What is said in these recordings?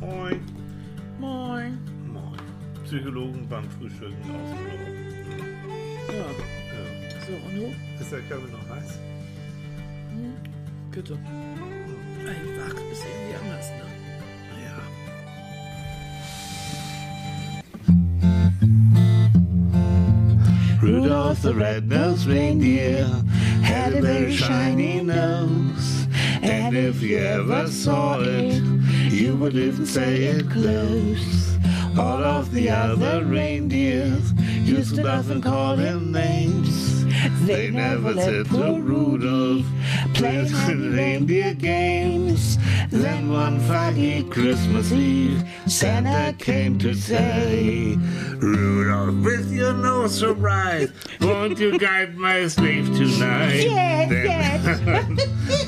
Moin. Moin. Moin. Psychologen beim Frühstücken aus dem Büro. Ja, Ja. so, und du? Ist der Körper noch heiß? Bitte. Ey, wach ist irgendwie anders, ne? Rudolph the red-nosed reindeer had a very shiny nose. And if you ever saw it, you would even say it close. All of the other reindeers used to laugh and call him names. They never said to Rudolph, playing with reindeer games. Then one foggy Christmas Eve, Santa came to say, Rudolph, with your nose so bright, won't you guide my sleigh tonight? Yes, Then- and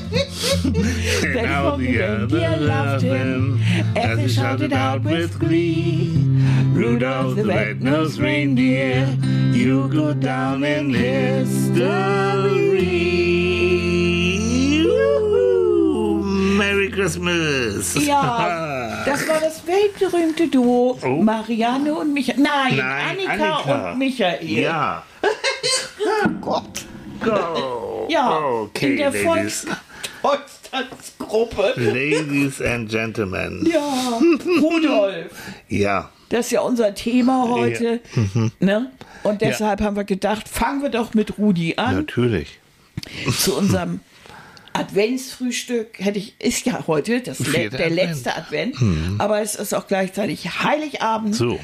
Then from the reindeer loved him as he shouted out with glee. Rudolph the red-nosed reindeer, you go down in history. Woo! Merry Christmas! Ja, das war das weltberühmte Duo Oh. Marianne und Michael. Nein, Nein, Annika, Annika. und Michael. Ja. Oh Gott. Go. Ja, Okay, in der. Volks Volkstanzgruppe. Ladies and Gentlemen. Ja, Rudolf. Ja. Das ist ja unser Thema heute. Mhm. Ne? Und deshalb haben wir gedacht, fangen wir doch mit Rudi an. Natürlich. Zu unserem Adventsfrühstück hätte ich, ist ja heute das le der Advent. letzte Advent, aber es ist auch gleichzeitig Heiligabend. So.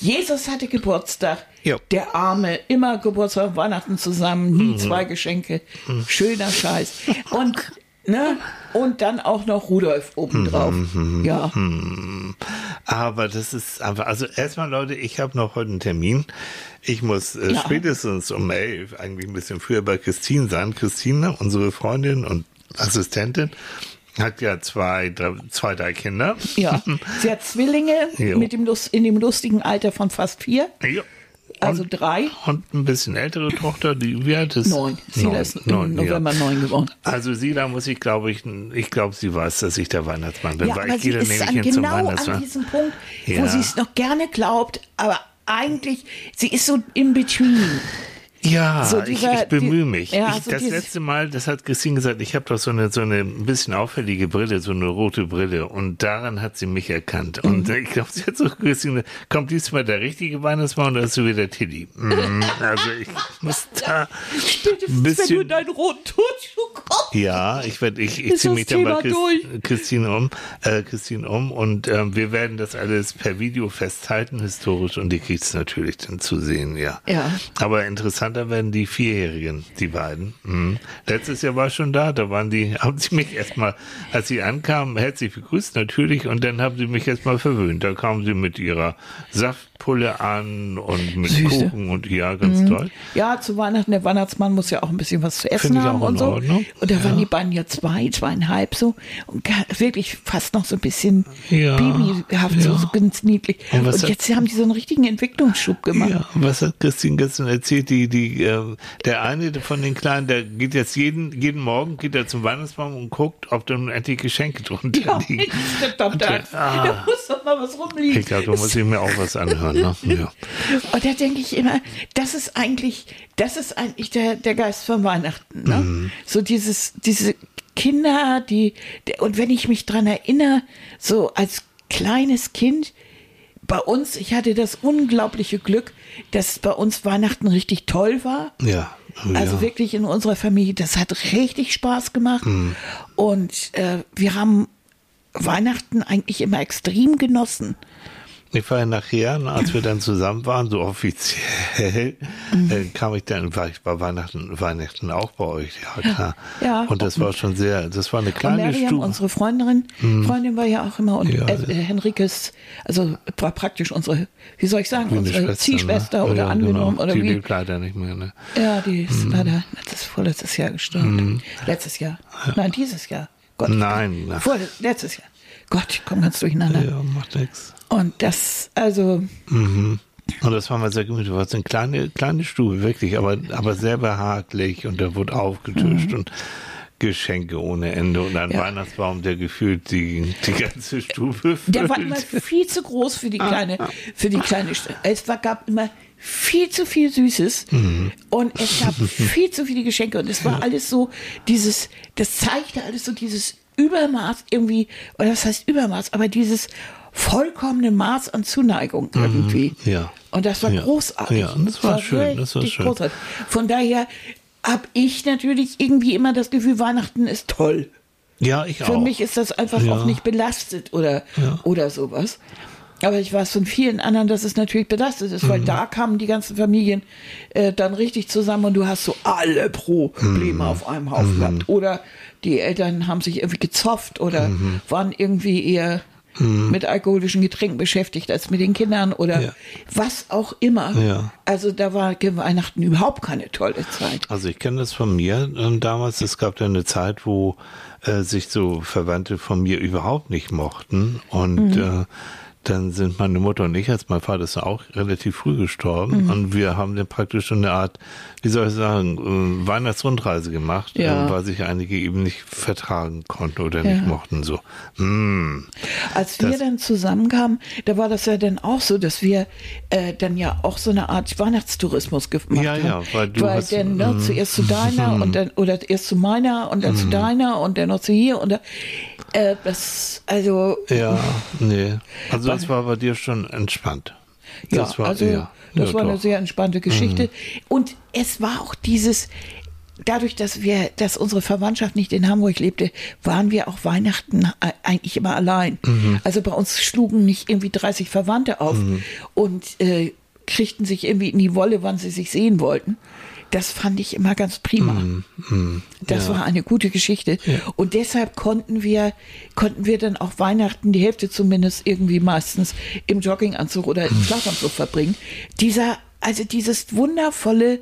Jesus hatte Geburtstag. Ja. Der Arme, immer Geburtstag, Weihnachten zusammen, nie zwei Geschenke. Schöner Scheiß. Und, ne? Und dann auch noch Rudolf obendrauf. Ja. Aber das ist einfach, also erstmal Leute, ich habe noch heute einen Termin. Ich muss äh, Ja. spätestens um elf, eigentlich ein bisschen früher bei Christine sein. Christine, unsere Freundin und Assistentin, hat ja zwei, drei, zwei, drei Kinder. Ja. Sie hat Zwillinge Jo. mit dem Lust, in dem lustigen Alter von fast vier. Ja. Also und, drei. und ein bisschen ältere Tochter, die wie alt ist? Neun. Sie ist im November neun geworden. Also sie, da muss ich, glaube ich, ich glaube, sie weiß, dass ich der Weihnachtsmann bin, Ja, weil aber ich sie gehe ist an, genau an diesem Punkt, wo Ja. sie es noch gerne glaubt, aber eigentlich, sie ist so in between. Ja, So ich, dieser- ich bemühe die- mich. ja, ich, so das letzte Mal, das hat Christine gesagt, ich habe doch so eine so eine ein bisschen auffällige Brille, so eine rote Brille und daran hat sie mich erkannt. Und Mhm. ich glaube, sie hat so Christine, kommt diesmal der richtige Weihnachtsmann oder ist du wieder Tilly? Mm, also ich muss da ein Spätestens, wenn du bisschen deinen roten Turnschuh kommst. ja, ich werde, ich, ich ziehe mich dann Thema Christ? Christine um, äh, Christine um und ähm, wir werden das alles per Video festhalten, historisch, und die kriegt es natürlich dann zu sehen, ja. Ja. Aber interessanter werden die Vierjährigen, die beiden. Mhm. Letztes Jahr war ich schon da, da waren die, haben sie mich erstmal, als sie ankamen, herzlich begrüßt natürlich, und dann haben sie mich erstmal verwöhnt. Da kamen sie mit ihrer Saftpulle an und mit Süße. Kuchen und ja, ganz toll. Ja, zu Weihnachten, der Weihnachtsmann muss ja auch ein bisschen was zu essen haben und so. Ordnung. Und da waren die beiden ja zwei, zweieinhalb so. Und wirklich fast noch so ein bisschen Ja, babyhaft, so, ja. so ganz niedlich. Und Und, was hat- jetzt haben die so einen richtigen Entwicklungsschub gemacht. Ja, was hat Christine gestern erzählt? Die, die, äh, der eine von den Kleinen, der geht jetzt jeden, jeden Morgen geht er zum Weihnachtsbaum und guckt, ob da nun endlich Geschenke drunter Ja, liegen. da, da, Ah. da muss doch mal was rumliegen. Da muss ich mir auch was anhören. Ne? Ja. Und da denke ich immer, das ist eigentlich, das ist eigentlich der, der Geist von Weihnachten. Ne? Mhm. So dieses, diese Kinder, die, und wenn ich mich dran erinnere, so als kleines Kind, bei uns, ich hatte das unglaubliche Glück, dass bei uns Weihnachten richtig toll war. Ja. Also ja. wirklich in unserer Familie, das hat richtig Spaß gemacht. Und äh, wir haben Weihnachten eigentlich immer extrem genossen. Ich war ja nachher, ne, als wir dann zusammen waren, so offiziell, Mhm. äh, kam ich dann, war ich bei Weihnachten, Weihnachten auch bei euch, ja klar. Ja. Und das war schon sehr, das war eine kleine Miriam, Stube. unsere Freundin, Freundin war ja auch immer und Ja. äh, Henrikes, also war praktisch unsere, wie soll ich sagen, unsere Schwester, Ziehschwester ne? oder Ja, angenommen genau. oder Die wie. lebt leider nicht mehr, ne? Ja, die ist Mhm. leider letztes, vorletztes Jahr gestorben. Letztes Jahr. Nein, dieses Jahr. Gott. Nein. Vor, letztes Jahr. Gott, ich komme ganz durcheinander. Ja, macht nix. Und das, also, Und das war mal sehr gemütlich. Das war eine kleine, kleine Stube, wirklich, aber, aber sehr behaglich und da wurde aufgetischt und Geschenke ohne Ende und ein Ja. Weihnachtsbaum, der gefühlt die, die ganze Stube Der war füllt. immer viel zu groß für Ah, die kleine, für die kleine Stadt. Es war, gab immer viel zu viel Süßes Mhm. und es gab viel zu viele Geschenke und es war alles so dieses, das zeigte alles so dieses Übermaß irgendwie, oder das heißt Übermaß, aber dieses vollkommene Maß an Zuneigung irgendwie. Mhm. ja. Und das war Ja. großartig. Ja, das war schön, das war schön. Großartig. Von daher habe ich natürlich irgendwie immer das Gefühl, Weihnachten ist toll. Ja, ich Für auch. mich ist das einfach Ja. auch nicht belastet oder, Ja. oder sowas. Aber ich weiß von vielen anderen, dass es natürlich belastet ist, Mhm. weil da kamen die ganzen Familien äh, dann richtig zusammen und du hast so alle Probleme Mhm. auf einem Haufen gehabt. Oder die Eltern haben sich irgendwie gezopft oder Mhm. waren irgendwie eher mit alkoholischen Getränken beschäftigt als mit den Kindern oder Ja. was auch immer. Ja. Also da war Weihnachten überhaupt keine tolle Zeit. Also ich kenne das von mir ähm, damals. Es gab da eine Zeit, wo äh, sich so Verwandte von mir überhaupt nicht mochten. Und Mhm. äh, dann sind meine Mutter und ich, als mein Vater ist auch relativ früh gestorben. Mhm. Und wir haben dann praktisch so eine Art, wie soll ich sagen, äh, Weihnachtsrundreise gemacht, Ja. äh, weil sich einige eben nicht vertragen konnten oder nicht Ja. mochten. So, hm. Als wir Das- dann zusammenkamen, da war das ja dann auch so, dass wir äh, dann ja auch so eine Art Weihnachtstourismus gemacht Ja, haben. ja, weil du hast- dann ne, mm. zuerst zu deiner und dann oder erst zu meiner und dann zu deiner und dann noch zu hier und da, äh, das also Ja, nee. Also das war bei dir schon entspannt. ja, Das war, also ja, das ja, war eine doch. Mhm. sehr entspannte Geschichte und es war auch dieses Dadurch, dass wir, dass unsere Verwandtschaft nicht in Hamburg lebte, waren wir auch Weihnachten eigentlich immer allein. Mhm. Also bei uns schlugen nicht irgendwie 30 Verwandte auf und äh, kriegten sich irgendwie in die Wolle, wann sie sich sehen wollten. Das fand ich immer ganz prima. Mhm. Das war eine gute Geschichte. Und deshalb konnten wir, konnten wir dann auch Weihnachten, die Hälfte zumindest irgendwie meistens im Jogginganzug oder im Schlafanzug verbringen. Dieser, also dieses wundervolle,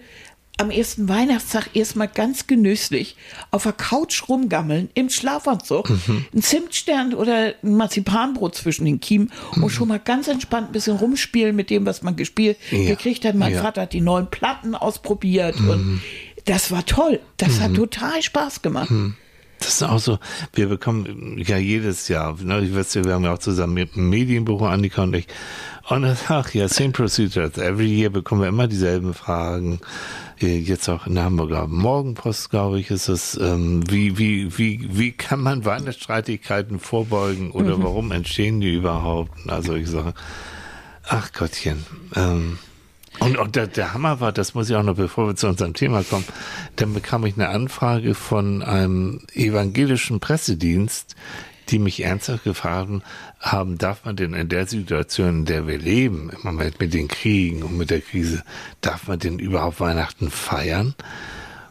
am ersten Weihnachtstag erstmal ganz genüsslich auf der Couch rumgammeln im Schlafanzug, Mhm. ein Zimtstern oder ein Marzipanbrot zwischen den Kiemen Mhm. und schon mal ganz entspannt ein bisschen rumspielen mit dem, was man gespielt Ja. gekriegt hat. Mein Ja. Mhm. Vater hat die neuen Platten ausprobiert und das war toll. Das hat total Spaß gemacht. Das ist auch so, wir bekommen ja jedes Jahr, ne, ich weiß wir haben ja auch zusammen mit dem Medienbüro, Annika und ich, und ach ja, same procedures, every year bekommen wir immer dieselben Fragen, jetzt auch in der Hamburger Morgenpost, glaube ich, ist es, ähm, wie, wie, wie, wie kann man Weihnachtsstreitigkeiten vorbeugen oder warum entstehen die überhaupt? Also ich sage, ach Gottchen, ähm, und, und der, der Hammer war, das muss ich auch noch, bevor wir zu unserem Thema kommen, dann bekam ich eine Anfrage von einem evangelischen Pressedienst, die mich ernsthaft gefragt haben, darf man denn in der Situation, in der wir leben, im Moment mit den Kriegen und mit der Krise, darf man denn überhaupt Weihnachten feiern?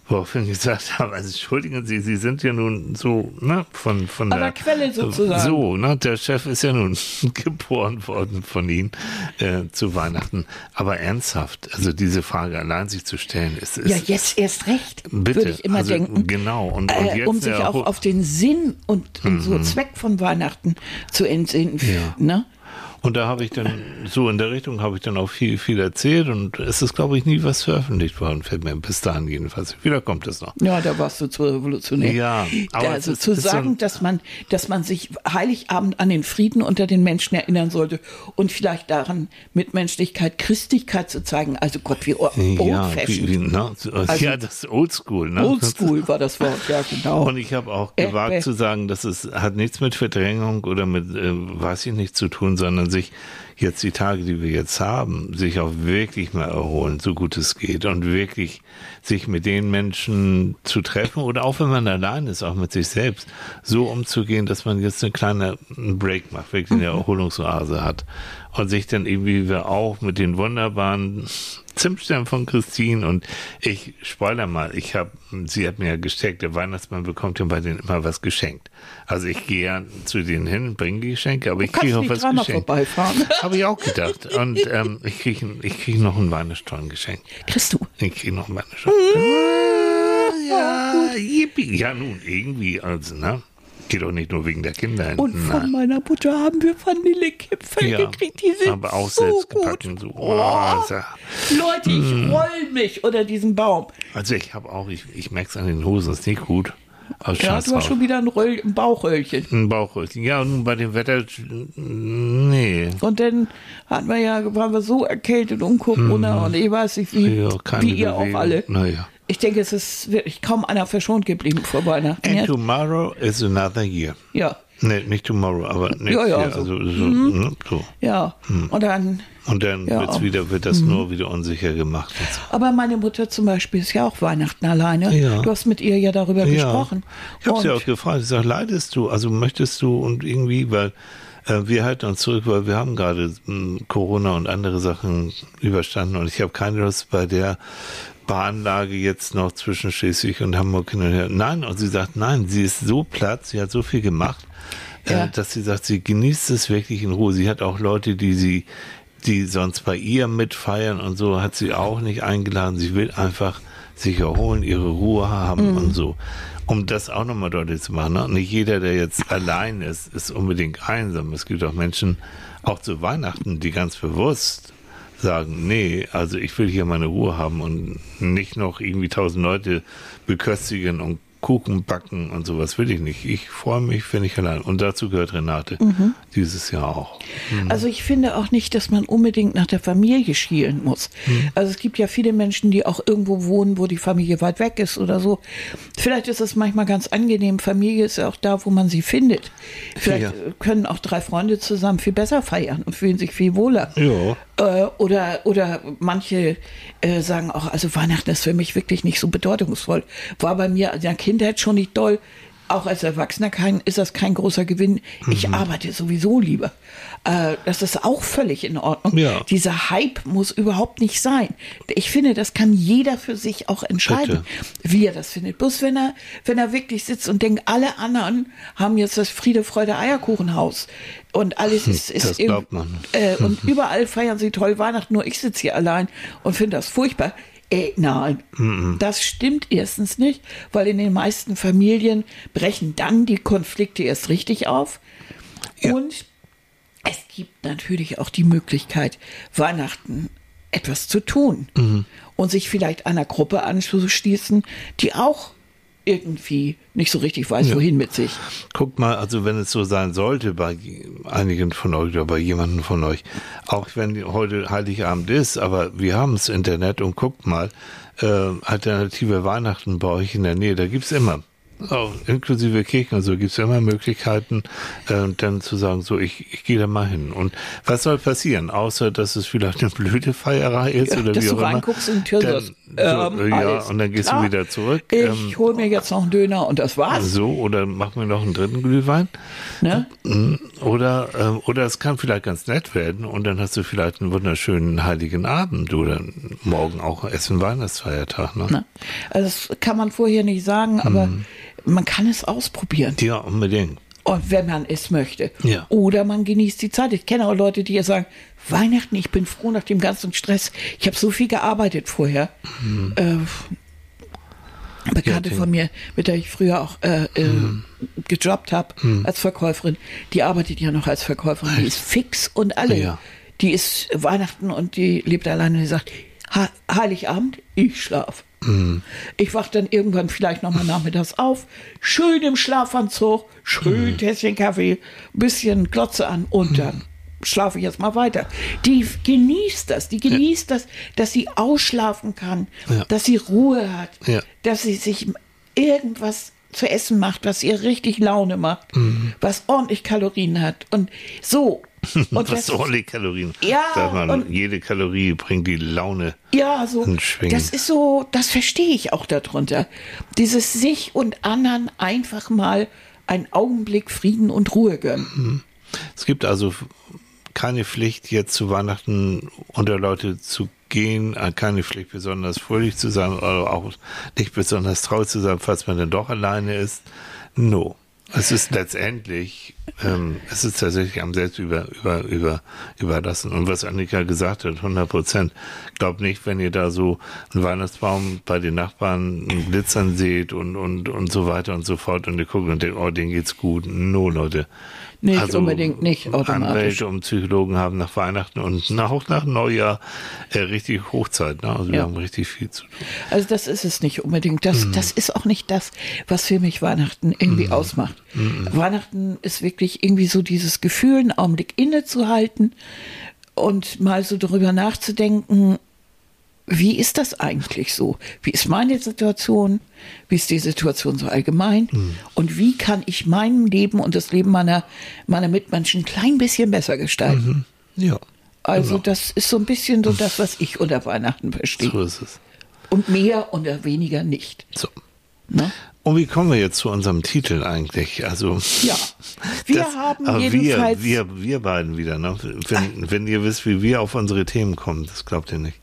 Woraufhin ich gesagt habe, also entschuldigen Sie, Sie sind ja nun so, ne, von, von An der Quelle sozusagen. So, ne, der Chef ist ja nun geboren worden von Ihnen äh, zu Weihnachten. Aber ernsthaft, also diese Frage allein sich zu stellen, ist, ist Ja, jetzt erst recht, bitte, würde ich immer also, denken. Genau, und, und Äh, jetzt um sich der auch auf den Sinn und, und so Zweck von Weihnachten zu entsinnen. Mhm. Ja. Ne? Und da habe ich dann, so in der Richtung habe ich dann auch viel, viel erzählt und es ist, glaube ich, nie was veröffentlicht worden, fällt mir bis dahin jedenfalls. Wieder kommt es noch. Ja, da warst du zu revolutionär. Ja, aber also ist- zu so sagen, ein- dass man, dass man sich Heiligabend an den Frieden unter den Menschen erinnern sollte und vielleicht daran mit Menschlichkeit, Christlichkeit zu zeigen. Also Gott, wie o- Ja, wie, old-fashioned. wie, ne? so- Also- ja, das ist oldschool. Ne? Oldschool war das Wort, ja genau. Und ich habe auch Äh, gewagt äh. zu sagen, dass es hat nichts mit Verdrängung oder mit, äh, weiß ich nicht, zu tun, sondern sich jetzt die Tage, die wir jetzt haben, sich auch wirklich mal erholen, so gut es geht und wirklich sich mit den Menschen zu treffen oder auch wenn man allein ist, auch mit sich selbst, so umzugehen, dass man jetzt eine kleine Break macht, wirklich eine Erholungsoase hat und sich dann irgendwie wieder auch mit den wunderbaren Zimtstern von Christine und ich spoiler mal, ich habe, sie hat mir ja gesteckt, der Weihnachtsmann bekommt ja bei denen immer was geschenkt. Also ich gehe ja zu denen hin, bringe die Geschenke, aber ich Kannst kriege auch was geschenkt. vorbeifahren. Habe ich auch gedacht. Und ähm, ich kriege ich krieg noch ein Weihnachtsstollen geschenkt. Kriegst du? Ich kriege noch ein Weihnachtsstollen. ja, yippie. Ja, nun, irgendwie, also, ne? Geht doch nicht nur wegen der Kinder. Und Na. von meiner Mutter haben wir Vanillekipferl ja, gekriegt. Die sind aber auch so selbst gut. gepackt und so. Oh, ja- Leute, ich roll mich unter diesem Baum. Also ich habe auch, ich, ich merke es an den Hosen, ist nicht gut. Aus Ja, du hast schon wieder ein, Röll, ein Bauchöllchen. Ein Bauchöllchen. Ja, und nun bei dem Wetter, nee. Und dann hatten wir ja, waren wir so erkältet um Corona und ich weiß nicht, wie, Ja, wie ihr Bewegung. auch alle. Naja. Ich denke, es ist wirklich kaum einer verschont geblieben vor Weihnachten. And Ja, tomorrow is another year. ja. Nee, nicht tomorrow, aber next Ja, ja, year. so. Also, so, ne, so. ja. Und dann, Und dann Ja. wird's wieder, wird das nur wieder unsicher gemacht. So. aber meine Mutter zum Beispiel ist ja auch Weihnachten alleine. Ja. Du hast mit ihr ja darüber gesprochen. Ich habe sie auch gefragt. Ich sage, leidest du? Also möchtest du und irgendwie, weil äh, wir halten uns zurück, weil wir haben gerade mh, Corona und andere Sachen überstanden und ich habe keine Lust bei der Bahnlage jetzt noch zwischen Schleswig und Hamburg hin und her. Nein, und sie sagt, nein, sie ist so platt, sie hat so viel gemacht, Ja. äh, dass sie sagt, sie genießt es wirklich in Ruhe. Sie hat auch Leute, die sie, die sonst bei ihr mitfeiern und so, hat sie auch nicht eingeladen. Sie will einfach sich erholen, ihre Ruhe haben und so. Um das auch nochmal deutlich zu machen. Ne? Nicht jeder, der jetzt allein ist, ist unbedingt einsam. Es gibt auch Menschen, auch zu Weihnachten, die ganz bewusst sagen, nee, also ich will hier meine Ruhe haben und nicht noch irgendwie tausend Leute beköstigen und Kuchen backen und sowas will ich nicht. Ich freue mich, wenn ich allein. Und dazu gehört Renate dieses Jahr auch. Also ich finde auch nicht, dass man unbedingt nach der Familie schielen muss. Hm. Also es gibt ja viele Menschen, die auch irgendwo wohnen, wo die Familie weit weg ist oder so. Vielleicht ist es manchmal ganz angenehm. Familie ist ja auch da, wo man sie findet. Vielleicht Ja. können auch drei Freunde zusammen viel besser feiern und fühlen sich viel wohler. Ja. Äh, oder, oder manche äh, sagen auch, also Weihnachten ist für mich wirklich nicht so bedeutungsvoll. War bei mir in der Kindheit schon nicht doll. Auch als Erwachsener kein, ist das kein großer Gewinn. Ich arbeite sowieso lieber. Äh, das ist auch völlig in Ordnung. Ja. Dieser Hype muss überhaupt nicht sein. Ich finde, das kann jeder für sich auch entscheiden, wie er das findet. Bloß wenn er, wenn er wirklich sitzt und denkt, alle anderen haben jetzt das Friede, Freude, Eierkuchenhaus und alles ist, ist das glaubt man. äh, und überall feiern sie toll Weihnachten, nur ich sitze hier allein und finde das furchtbar. Äh, nein, das stimmt erstens nicht, weil in den meisten Familien brechen dann die Konflikte erst richtig auf. Ja. Und es gibt natürlich auch die Möglichkeit, Weihnachten etwas zu tun und sich vielleicht einer Gruppe anzuschließen, die auch irgendwie nicht so richtig weiß, wohin mit sich. Guckt mal, also wenn es so sein sollte bei einigen von euch oder bei jemandem von euch, auch wenn heute Heiligabend ist, aber wir haben das Internet und guckt mal, äh, alternative Weihnachten bei euch in der Nähe, da gibt's immer. Auch inklusive Kirchen und so gibt's immer Möglichkeiten, äh, dann zu sagen, so ich, ich gehe da mal hin. Und was soll passieren, außer dass es vielleicht eine blöde Feierei ist Ja, oder dass wie du auch immer. reinguckst und die Tür Dann, so, ähm, ja, und dann gehst klar. du wieder zurück. Ich ähm, hole mir jetzt noch einen Döner und das war's. so, oder machen wir noch einen dritten Glühwein. Ne? Oder, ähm, oder es kann vielleicht ganz nett werden und dann hast du vielleicht einen wunderschönen heiligen Abend oder morgen auch Essen Weihnachtsfeiertag. Ne? Ne? Also das kann man vorher nicht sagen, aber Mhm. Man kann es ausprobieren. Ja, unbedingt. Und wenn man es möchte. Ja. Oder man genießt die Zeit. Ich kenne auch Leute, die ja sagen, Weihnachten, ich bin froh nach dem ganzen Stress. Ich habe so viel gearbeitet vorher. Äh, Bekannte Mhm. Ja, von mir, mit der ich früher auch äh, äh, gejobbt habe als Verkäuferin, die arbeitet ja noch als Verkäuferin. Die ist fix und alle. Ja. Die ist Weihnachten und die lebt alleine und die sagt, "Ha- Heiligabend, ich schlaf. Mhm. Ich wach dann irgendwann vielleicht nochmal nachmittags auf, schön im Schlafanzug, schön Mhm. Tässchen Kaffee, bisschen Glotze an und dann schlafe ich jetzt mal weiter. Die genießt das, die genießt das, dass sie ausschlafen kann, Ja. dass sie Ruhe hat, Ja. dass sie sich irgendwas zu essen macht, was ihr richtig Laune macht, Mhm. was ordentlich Kalorien hat und so. Und das- ordentlich Kalorien. Ja, Sag mal, und- jede Kalorie bringt die Laune. Ja, so. Das ist so, das verstehe ich auch darunter. Dieses sich und anderen einfach mal einen Augenblick Frieden und Ruhe gönnen. Es gibt also keine Pflicht, jetzt zu Weihnachten unter Leute zu gehen, äh, keine Pflicht, besonders fröhlich zu sein oder auch nicht besonders traurig zu sein, falls man dann doch alleine ist. No. Es ist letztendlich ähm, es ist tatsächlich am Selbst über, über, über, überlassen. Und was Annika gesagt hat, 100 Prozent. Glaubt nicht, wenn ihr da so einen Weihnachtsbaum bei den Nachbarn glitzern seht und, und, und so weiter und so fort und ihr guckt und denkt, oh, denen geht's gut. No, Leute. Nicht also, unbedingt nicht automatisch. Anwälte und Psychologen haben nach Weihnachten und nach, auch nach Neujahr äh, richtig Hochzeit. Ne? Also ja. wir haben richtig viel zu tun. Also das ist es nicht unbedingt. Das, mm. das ist auch nicht das, was für mich Weihnachten irgendwie mm. ausmacht. Mm. Weihnachten ist wirklich irgendwie so dieses Gefühl, einen Augenblick innezuhalten und mal so darüber nachzudenken, wie ist das eigentlich so? Wie ist meine Situation? Wie ist die Situation so allgemein? Mhm. Und wie kann ich mein Leben und das Leben meiner, meiner Mitmenschen ein klein bisschen besser gestalten? Mhm. Ja. Also genau. das ist so ein bisschen so das, was ich unter Weihnachten verstehe. So ist es. Und mehr oder weniger nicht. So. Ne? Und wie kommen wir jetzt zu unserem Titel eigentlich? Also ja, wir das, haben jedenfalls wir, wir, wir beiden wieder. Ne? Wenn, wenn ihr wisst, wie wir auf unsere Themen kommen, das glaubt ihr nicht.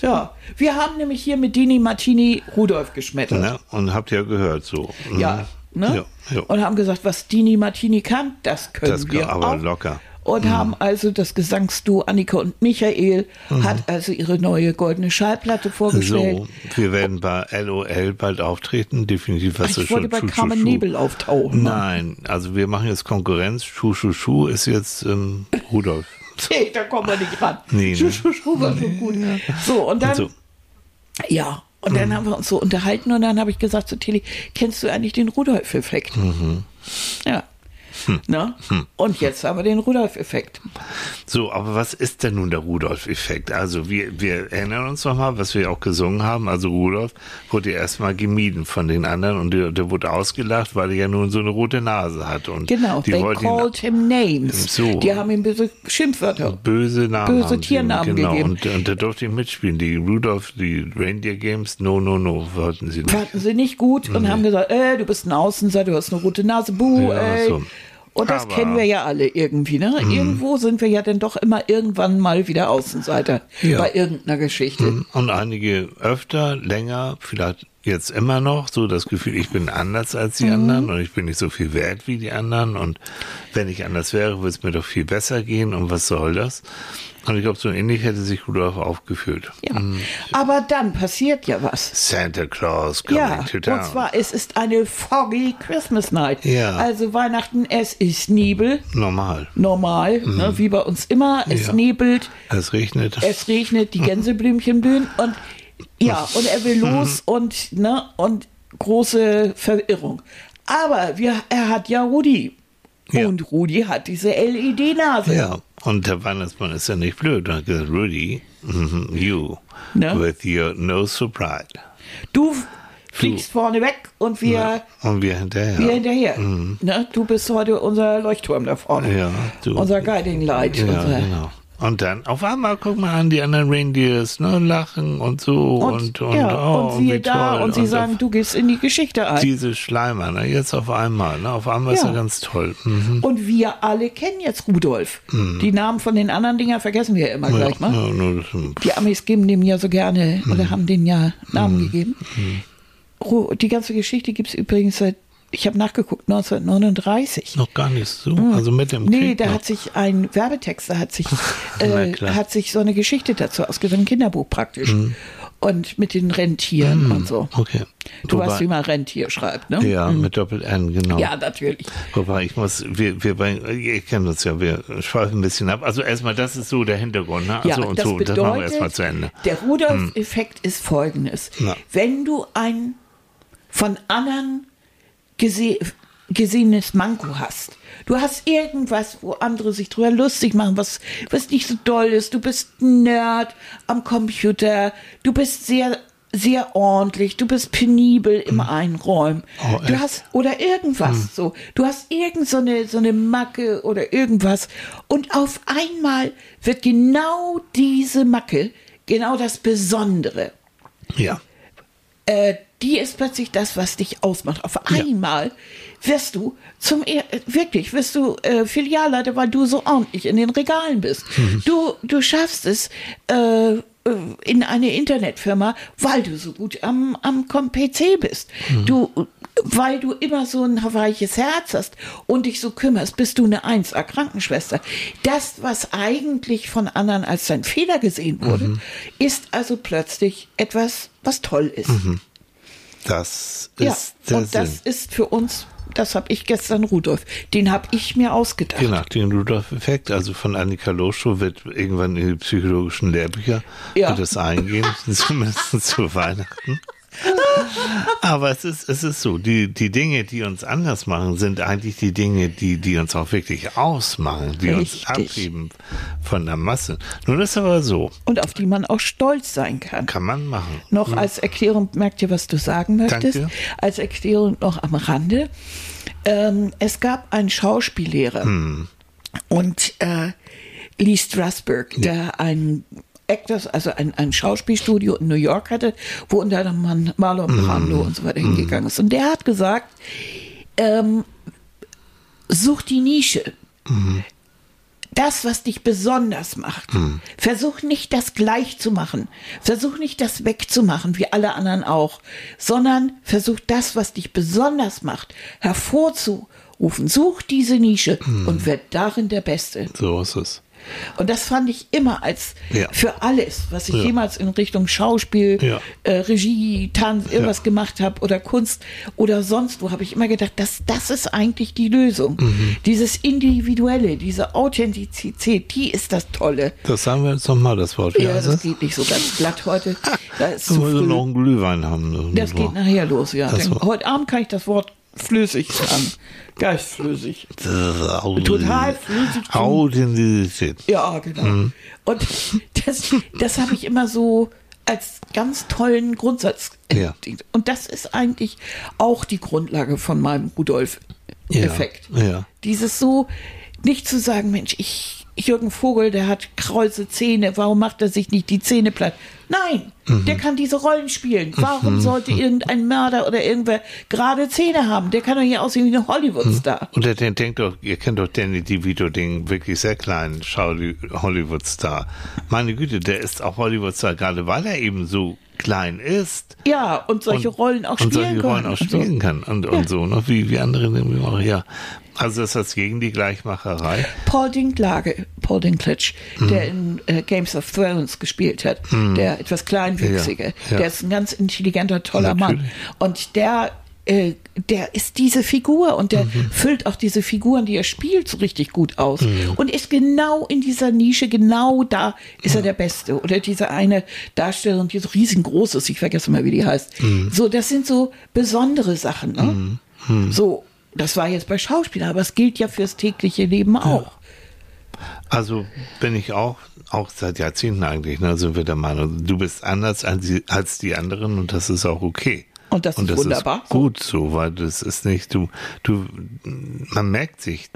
Ja, wir haben nämlich hier mit Dini Martini Rudolf geschmettert. Ja, und habt ihr gehört so. Mhm. Ja, ne? Ja, ja. Und haben gesagt, was Dini Martini kann, das können das wir aber auch. locker. Und mhm. haben also das Gesangsduo Annika und Michael mhm. hat also ihre neue goldene Schallplatte vorgestellt. So, wir werden bei LOL bald auftreten, definitiv. Was ich wollte bei Carmen Nebel auftauchen. Nein, also wir machen jetzt Konkurrenz. Schuh, Schuh, Schuh ist jetzt ähm, Rudolf. Nee, da kommen wir nicht ran. Nee, Schuh, Schuh, Schuh war schon gut. So, und dann, so. ja, und dann mhm. haben wir uns so unterhalten und dann habe ich gesagt zu Tilly, kennst du eigentlich den Rudolf-Effekt? Mhm. Ja, hm. Na? Hm. Und jetzt haben wir den Rudolf-Effekt. So, aber was ist denn nun der Rudolf-Effekt? Also wir, wir erinnern uns noch mal, was wir auch gesungen haben. Also Rudolf wurde ja erstmal gemieden von den anderen und der, der, wurde ausgelacht, weil er ja nun so eine rote Nase hat. Und genau, die they called him names. So. Die haben ihm böse Schimpfwörter, böse Namen, böse Tiernamen genau. gegeben. Und, und da durfte ich mitspielen. Die Rudolf, die Reindeer Games, no, no, no, wollten sie nicht. Fanden sie nicht gut und nee. haben gesagt, äh, du bist ein Außenseiter, du hast eine rote Nase, buh, ja, ey. So. Und das Aber, kennen wir ja alle irgendwie, ne? Mh. Irgendwo sind wir ja dann doch immer irgendwann mal wieder Außenseiter ja. bei irgendeiner Geschichte. Mhm. Und einige öfter, länger, vielleicht jetzt immer noch so das Gefühl, ich bin anders als die mhm. anderen und ich bin nicht so viel wert wie die anderen und wenn ich anders wäre, würde es mir doch viel besser gehen und was soll das? Und ich glaube, so ähnlich hätte sich Rudolf aufgefühlt. Ja. Mhm. Aber dann passiert ja was. Santa Claus coming ja, to town. Und zwar, es ist eine foggy Christmas night. Ja. Also Weihnachten, es ist Nebel. Normal. Normal, mhm. ne, wie bei uns immer. Es ja. nebelt. Es regnet. Es regnet, die Gänseblümchen blühen und ja, und er will mhm. los und, ne, und große Verirrung. Aber wir, er hat ja Rudi. Ja. Und Rudi hat diese LED-Nase. Ja, und der Weihnachtsmann ist ja nicht blöd. Er hat gesagt, Rudy, mhm, you, ne? with your nose so bright. Du fliegst du. vorne weg und wir, ja. und wir hinterher. Wir hinterher. Mhm. Ne? Du bist heute unser Leuchtturm da vorne. Ja, du. Unser Guiding Light. Ja, unser, genau. Und dann auf einmal guck mal an die anderen Reindeers, ne, lachen und so und, und, und, ja, oh, und wir da und sie und sagen, du gehst in die Geschichte ein. Diese Schleimer, ne, jetzt auf einmal, ne, auf einmal ja. ist er ganz toll. Mhm. Und wir alle kennen jetzt Rudolf. Mhm. Die Namen von den anderen Dinger vergessen wir immer ja, gleich mal. Ja, nur das, die Amis geben dem ja so gerne mhm. oder haben den ja Namen mhm. gegeben. Mhm. Die ganze Geschichte gibt es übrigens seit ich habe nachgeguckt, 1939. Noch gar nicht so, hm. also mit dem Nee, Krieg da noch. hat sich ein Werbetext, da hat sich, äh, hat sich so eine Geschichte dazu ausgedacht, ein Kinderbuch praktisch. Mhm. Und mit den Rentieren mhm. und so. Okay. Du Wobei, weißt, wie man Rentier schreibt, ne? Ja, mhm. mit Doppel-N, genau. Ja, natürlich. Wobei, ich muss, wir, wir ihr kennt uns ja, wir schweifen ein bisschen ab. Also erstmal, das ist so der Hintergrund, ne? Also ja, und das so, bedeutet, das machen wir erstmal zu Ende. Der Rudolf-Effekt ist folgendes. Ja. Wenn du ein von anderen gese gesehenes Manko hast. Du hast irgendwas, wo andere sich drüber lustig machen, was, was nicht so doll ist. Du bist Nerd am Computer. Du bist sehr, sehr ordentlich. Du bist penibel im hm. Einräumen. Oh, du hast, oder irgendwas hm. so. Du hast irgend so eine, so eine Macke oder irgendwas. Und auf einmal wird genau diese Macke genau das Besondere. Ja. Äh, die ist plötzlich das, was dich ausmacht. Auf einmal wirst du zum wirklich wirst du äh, Filialleiter, weil du so ordentlich in den Regalen bist. Mhm. Du du schaffst es äh, äh, in eine Internetfirma, weil du so gut am, am PC bist. Du, weil du immer so ein weiches Herz hast und dich so kümmerst, bist du eine 1A Krankenschwester. Das, was eigentlich von anderen als dein Fehler gesehen wurde, ist also plötzlich etwas, was toll ist. Das Ja, ist der und das Sinn. ist für uns, das habe ich gestern Rudolf, den habe ich mir ausgedacht. Genau, den Rudolf-Effekt, also von Annika Loschow wird irgendwann in die psychologischen Lehrbücher Ja. es eingehen, zumindest zu Weihnachten. Aber es ist, es ist so, die, die Dinge, die uns anders machen, sind eigentlich die Dinge, die, die uns auch wirklich ausmachen, die uns Richtig. abheben von der Masse. Nun ist aber so, Und auf die man auch stolz sein kann. kann man machen. Noch als Erklärung, merkt ihr, was du sagen möchtest? Danke. Als Erklärung noch am Rande. Ähm, es gab einen Schauspiellehrer und äh, Lee Strasberg, der ein Actors, also ein, ein Schauspielstudio in New York hatte, wo unter anderem Marlon Brando und so weiter hingegangen ist. Und der hat gesagt, ähm, such die Nische. Das, was dich besonders macht. Versuch nicht, das gleich zu machen. Versuch nicht, das wegzumachen, wie alle anderen auch, sondern versuch das, was dich besonders macht, hervorzurufen. Such diese Nische und werd darin der Beste. So ist es. Und das fand ich immer als Ja. für alles, was ich Ja. jemals in Richtung Schauspiel, Ja. äh, Regie, Tanz, irgendwas gemacht habe oder Kunst oder sonst wo, habe ich immer gedacht, dass das ist eigentlich die Lösung. Mhm. Dieses Individuelle, diese Authentizität, die ist das Tolle. Das sagen wir jetzt nochmal, das Wort. Ja, das das? geht nicht so ganz glatt heute. Da ist zu müssen wir früh. noch einen Glühwein haben. Das geht nachher los, ja. Das heute Abend kann ich das Wort flüssig sagen. Geistflüssig. Total flüssig Authentizität. Ja, genau. Mhm. Und das, das habe ich immer so als ganz tollen Grundsatz Ja. entdeckt. Und das ist eigentlich auch die Grundlage von meinem Rudolf-Effekt. Ja, ja. Dieses so, nicht zu sagen, Mensch, ich, Jürgen Vogel, der hat krause Zähne, warum macht er sich nicht die Zähne platt? Nein, Mhm. der kann diese Rollen spielen. Warum sollte irgendein Mörder oder irgendwer gerade Zähne haben? Der kann doch hier aussehen wie ein Hollywood-Star. Und der, der denkt doch, ihr kennt doch Danny DeVito, den wirklich sehr kleinen Hollywood-Star. Meine Güte, der ist auch Hollywood-Star, gerade weil er eben so klein ist. Ja, und solche und, Rollen auch und spielen solche kann. Rollen auch und so. spielen kann. Und, und so, ne? wie, wie andere irgendwie auch, ja. Also ist das gegen die Gleichmacherei? Paul Dinklage, Paul Dinklage, Mhm. der in äh, Games of Thrones gespielt hat, der etwas kleinwüchsige, Ja, ja. der ist ein ganz intelligenter, toller Mann. Natürlich. Und der, äh, der ist diese Figur und der Mhm. füllt auch diese Figuren, die er spielt, so richtig gut aus. Mhm. Und ist genau in dieser Nische, genau da ist er der Beste. Oder diese eine Darstellerin, die so riesengroß ist, ich vergesse mal, wie die heißt. Mhm. So, das sind so besondere Sachen. Ne? So, das war jetzt bei Schauspielern, aber es gilt ja fürs tägliche Leben auch. Also bin ich auch, auch seit Jahrzehnten eigentlich, ne, sind wir der Meinung, du bist anders als die, als die anderen und das ist auch okay. Und das ist wunderbar. Ist gut so, weil das ist nicht, du, du, man merkt sich,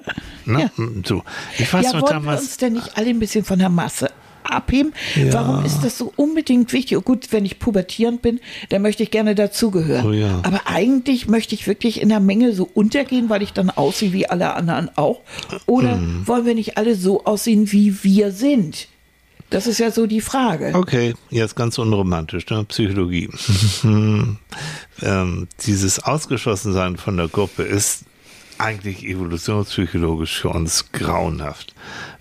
ne, so. Ich weiß ja, noch wollen wir damals, uns denn nicht alle ein bisschen von der Masse abheben? Ja. Warum ist das so unbedingt wichtig? Oh, gut, wenn ich pubertierend bin, dann möchte ich gerne dazugehören. Oh ja. Aber eigentlich möchte ich wirklich in der Menge so untergehen, weil ich dann aussehe wie alle anderen auch. Oder Mhm. wollen wir nicht alle so aussehen, wie wir sind? Das ist ja so die Frage. Okay, jetzt ganz unromantisch, ne? Psychologie. ähm, dieses Ausgeschlossensein von der Gruppe ist eigentlich evolutionspsychologisch für uns grauenhaft.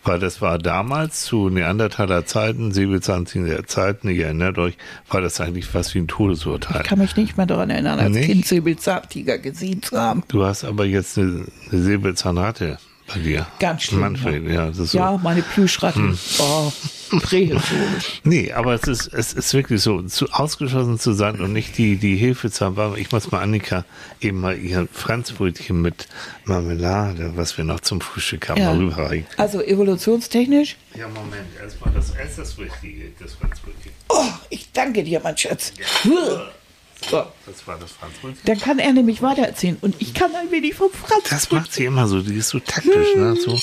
Weil das war damals zu Neandertaler Zeiten, Säbelzahntiger Zeiten, ihr erinnert euch, war das eigentlich fast wie ein Todesurteil. Ich kann mich nicht mehr daran erinnern, als Nicht? Kind Säbelzahntiger gesehen zu haben. Du hast aber jetzt eine, eine Säbelzahnratte bei dir. Ganz schlimm, Manfred, ja. ist so. Ja, meine Plüschratte. Hm. Oh, prähistorisch. Nee, aber es ist, es ist wirklich so, zu ausgeschlossen zu sein und nicht die, die Hilfe zu haben. Mal, Ich muss mal Annika eben mal ihr Franzbrötchen mit Marmelade, was wir noch zum Frühstück haben, Ja. mal rüberreichen. Also evolutionstechnisch Ja, Moment, erstmal das, erst das Richtige, das Franzbrötchen. Oh, ich danke dir, mein Schatz. So, Das war das Franzbrötchen. dann kann er nämlich weitererzählen und ich kann ein wenig vom Franz. Das macht sie immer so, die ist so taktisch, ne? So,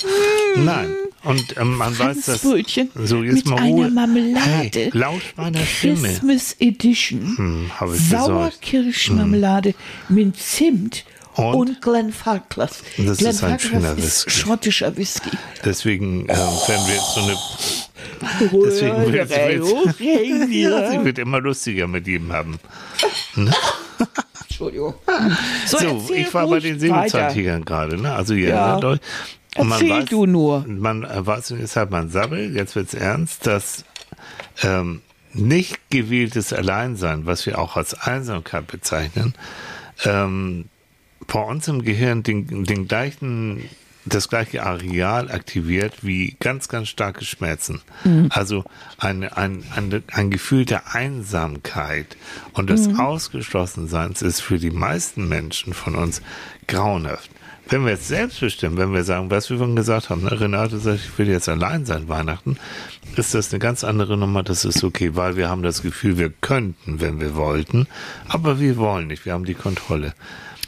nein. Und ähm, man weiß, dass. So, jetzt mit mal einer Ruhe. Marmelade. Hey, lausch meiner Stimme. Christmas Edition. Hm. Sauerkirschmarmelade mit Zimt Und? und, Glenfarclas. Das ist ein Glenfarclas schöner ist Whisky. schottischer Whisky. Deswegen ähm, werden wir jetzt so eine Deswegen wird, sie wird immer lustiger mit ihm haben. Entschuldigung. So, erzähl ich war bei den weiter. Säbelzahntigern gerade, ne? Also ihr Ja. erinnert euch. Und man Erzähl weiß, du nur. Man äh, weiß, jetzt hat man Sabbel, jetzt wird's ernst, dass ähm, nicht gewähltes Alleinsein, was wir auch als Einsamkeit bezeichnen, ähm, bei uns im Gehirn den, den gleichen, das gleiche Areal aktiviert wie ganz, ganz starke Schmerzen. Also ein, ein, ein, ein Gefühl der Einsamkeit und des Ausgeschlossenseins ist für die meisten Menschen von uns grauenhaft. Wenn wir jetzt selbst bestimmen, wenn wir sagen, was wir vorhin gesagt haben, ne, Renate sagt, ich will jetzt allein sein Weihnachten, ist das eine ganz andere Nummer, das ist okay, weil wir haben das Gefühl, wir könnten, wenn wir wollten, aber wir wollen nicht, wir haben die Kontrolle.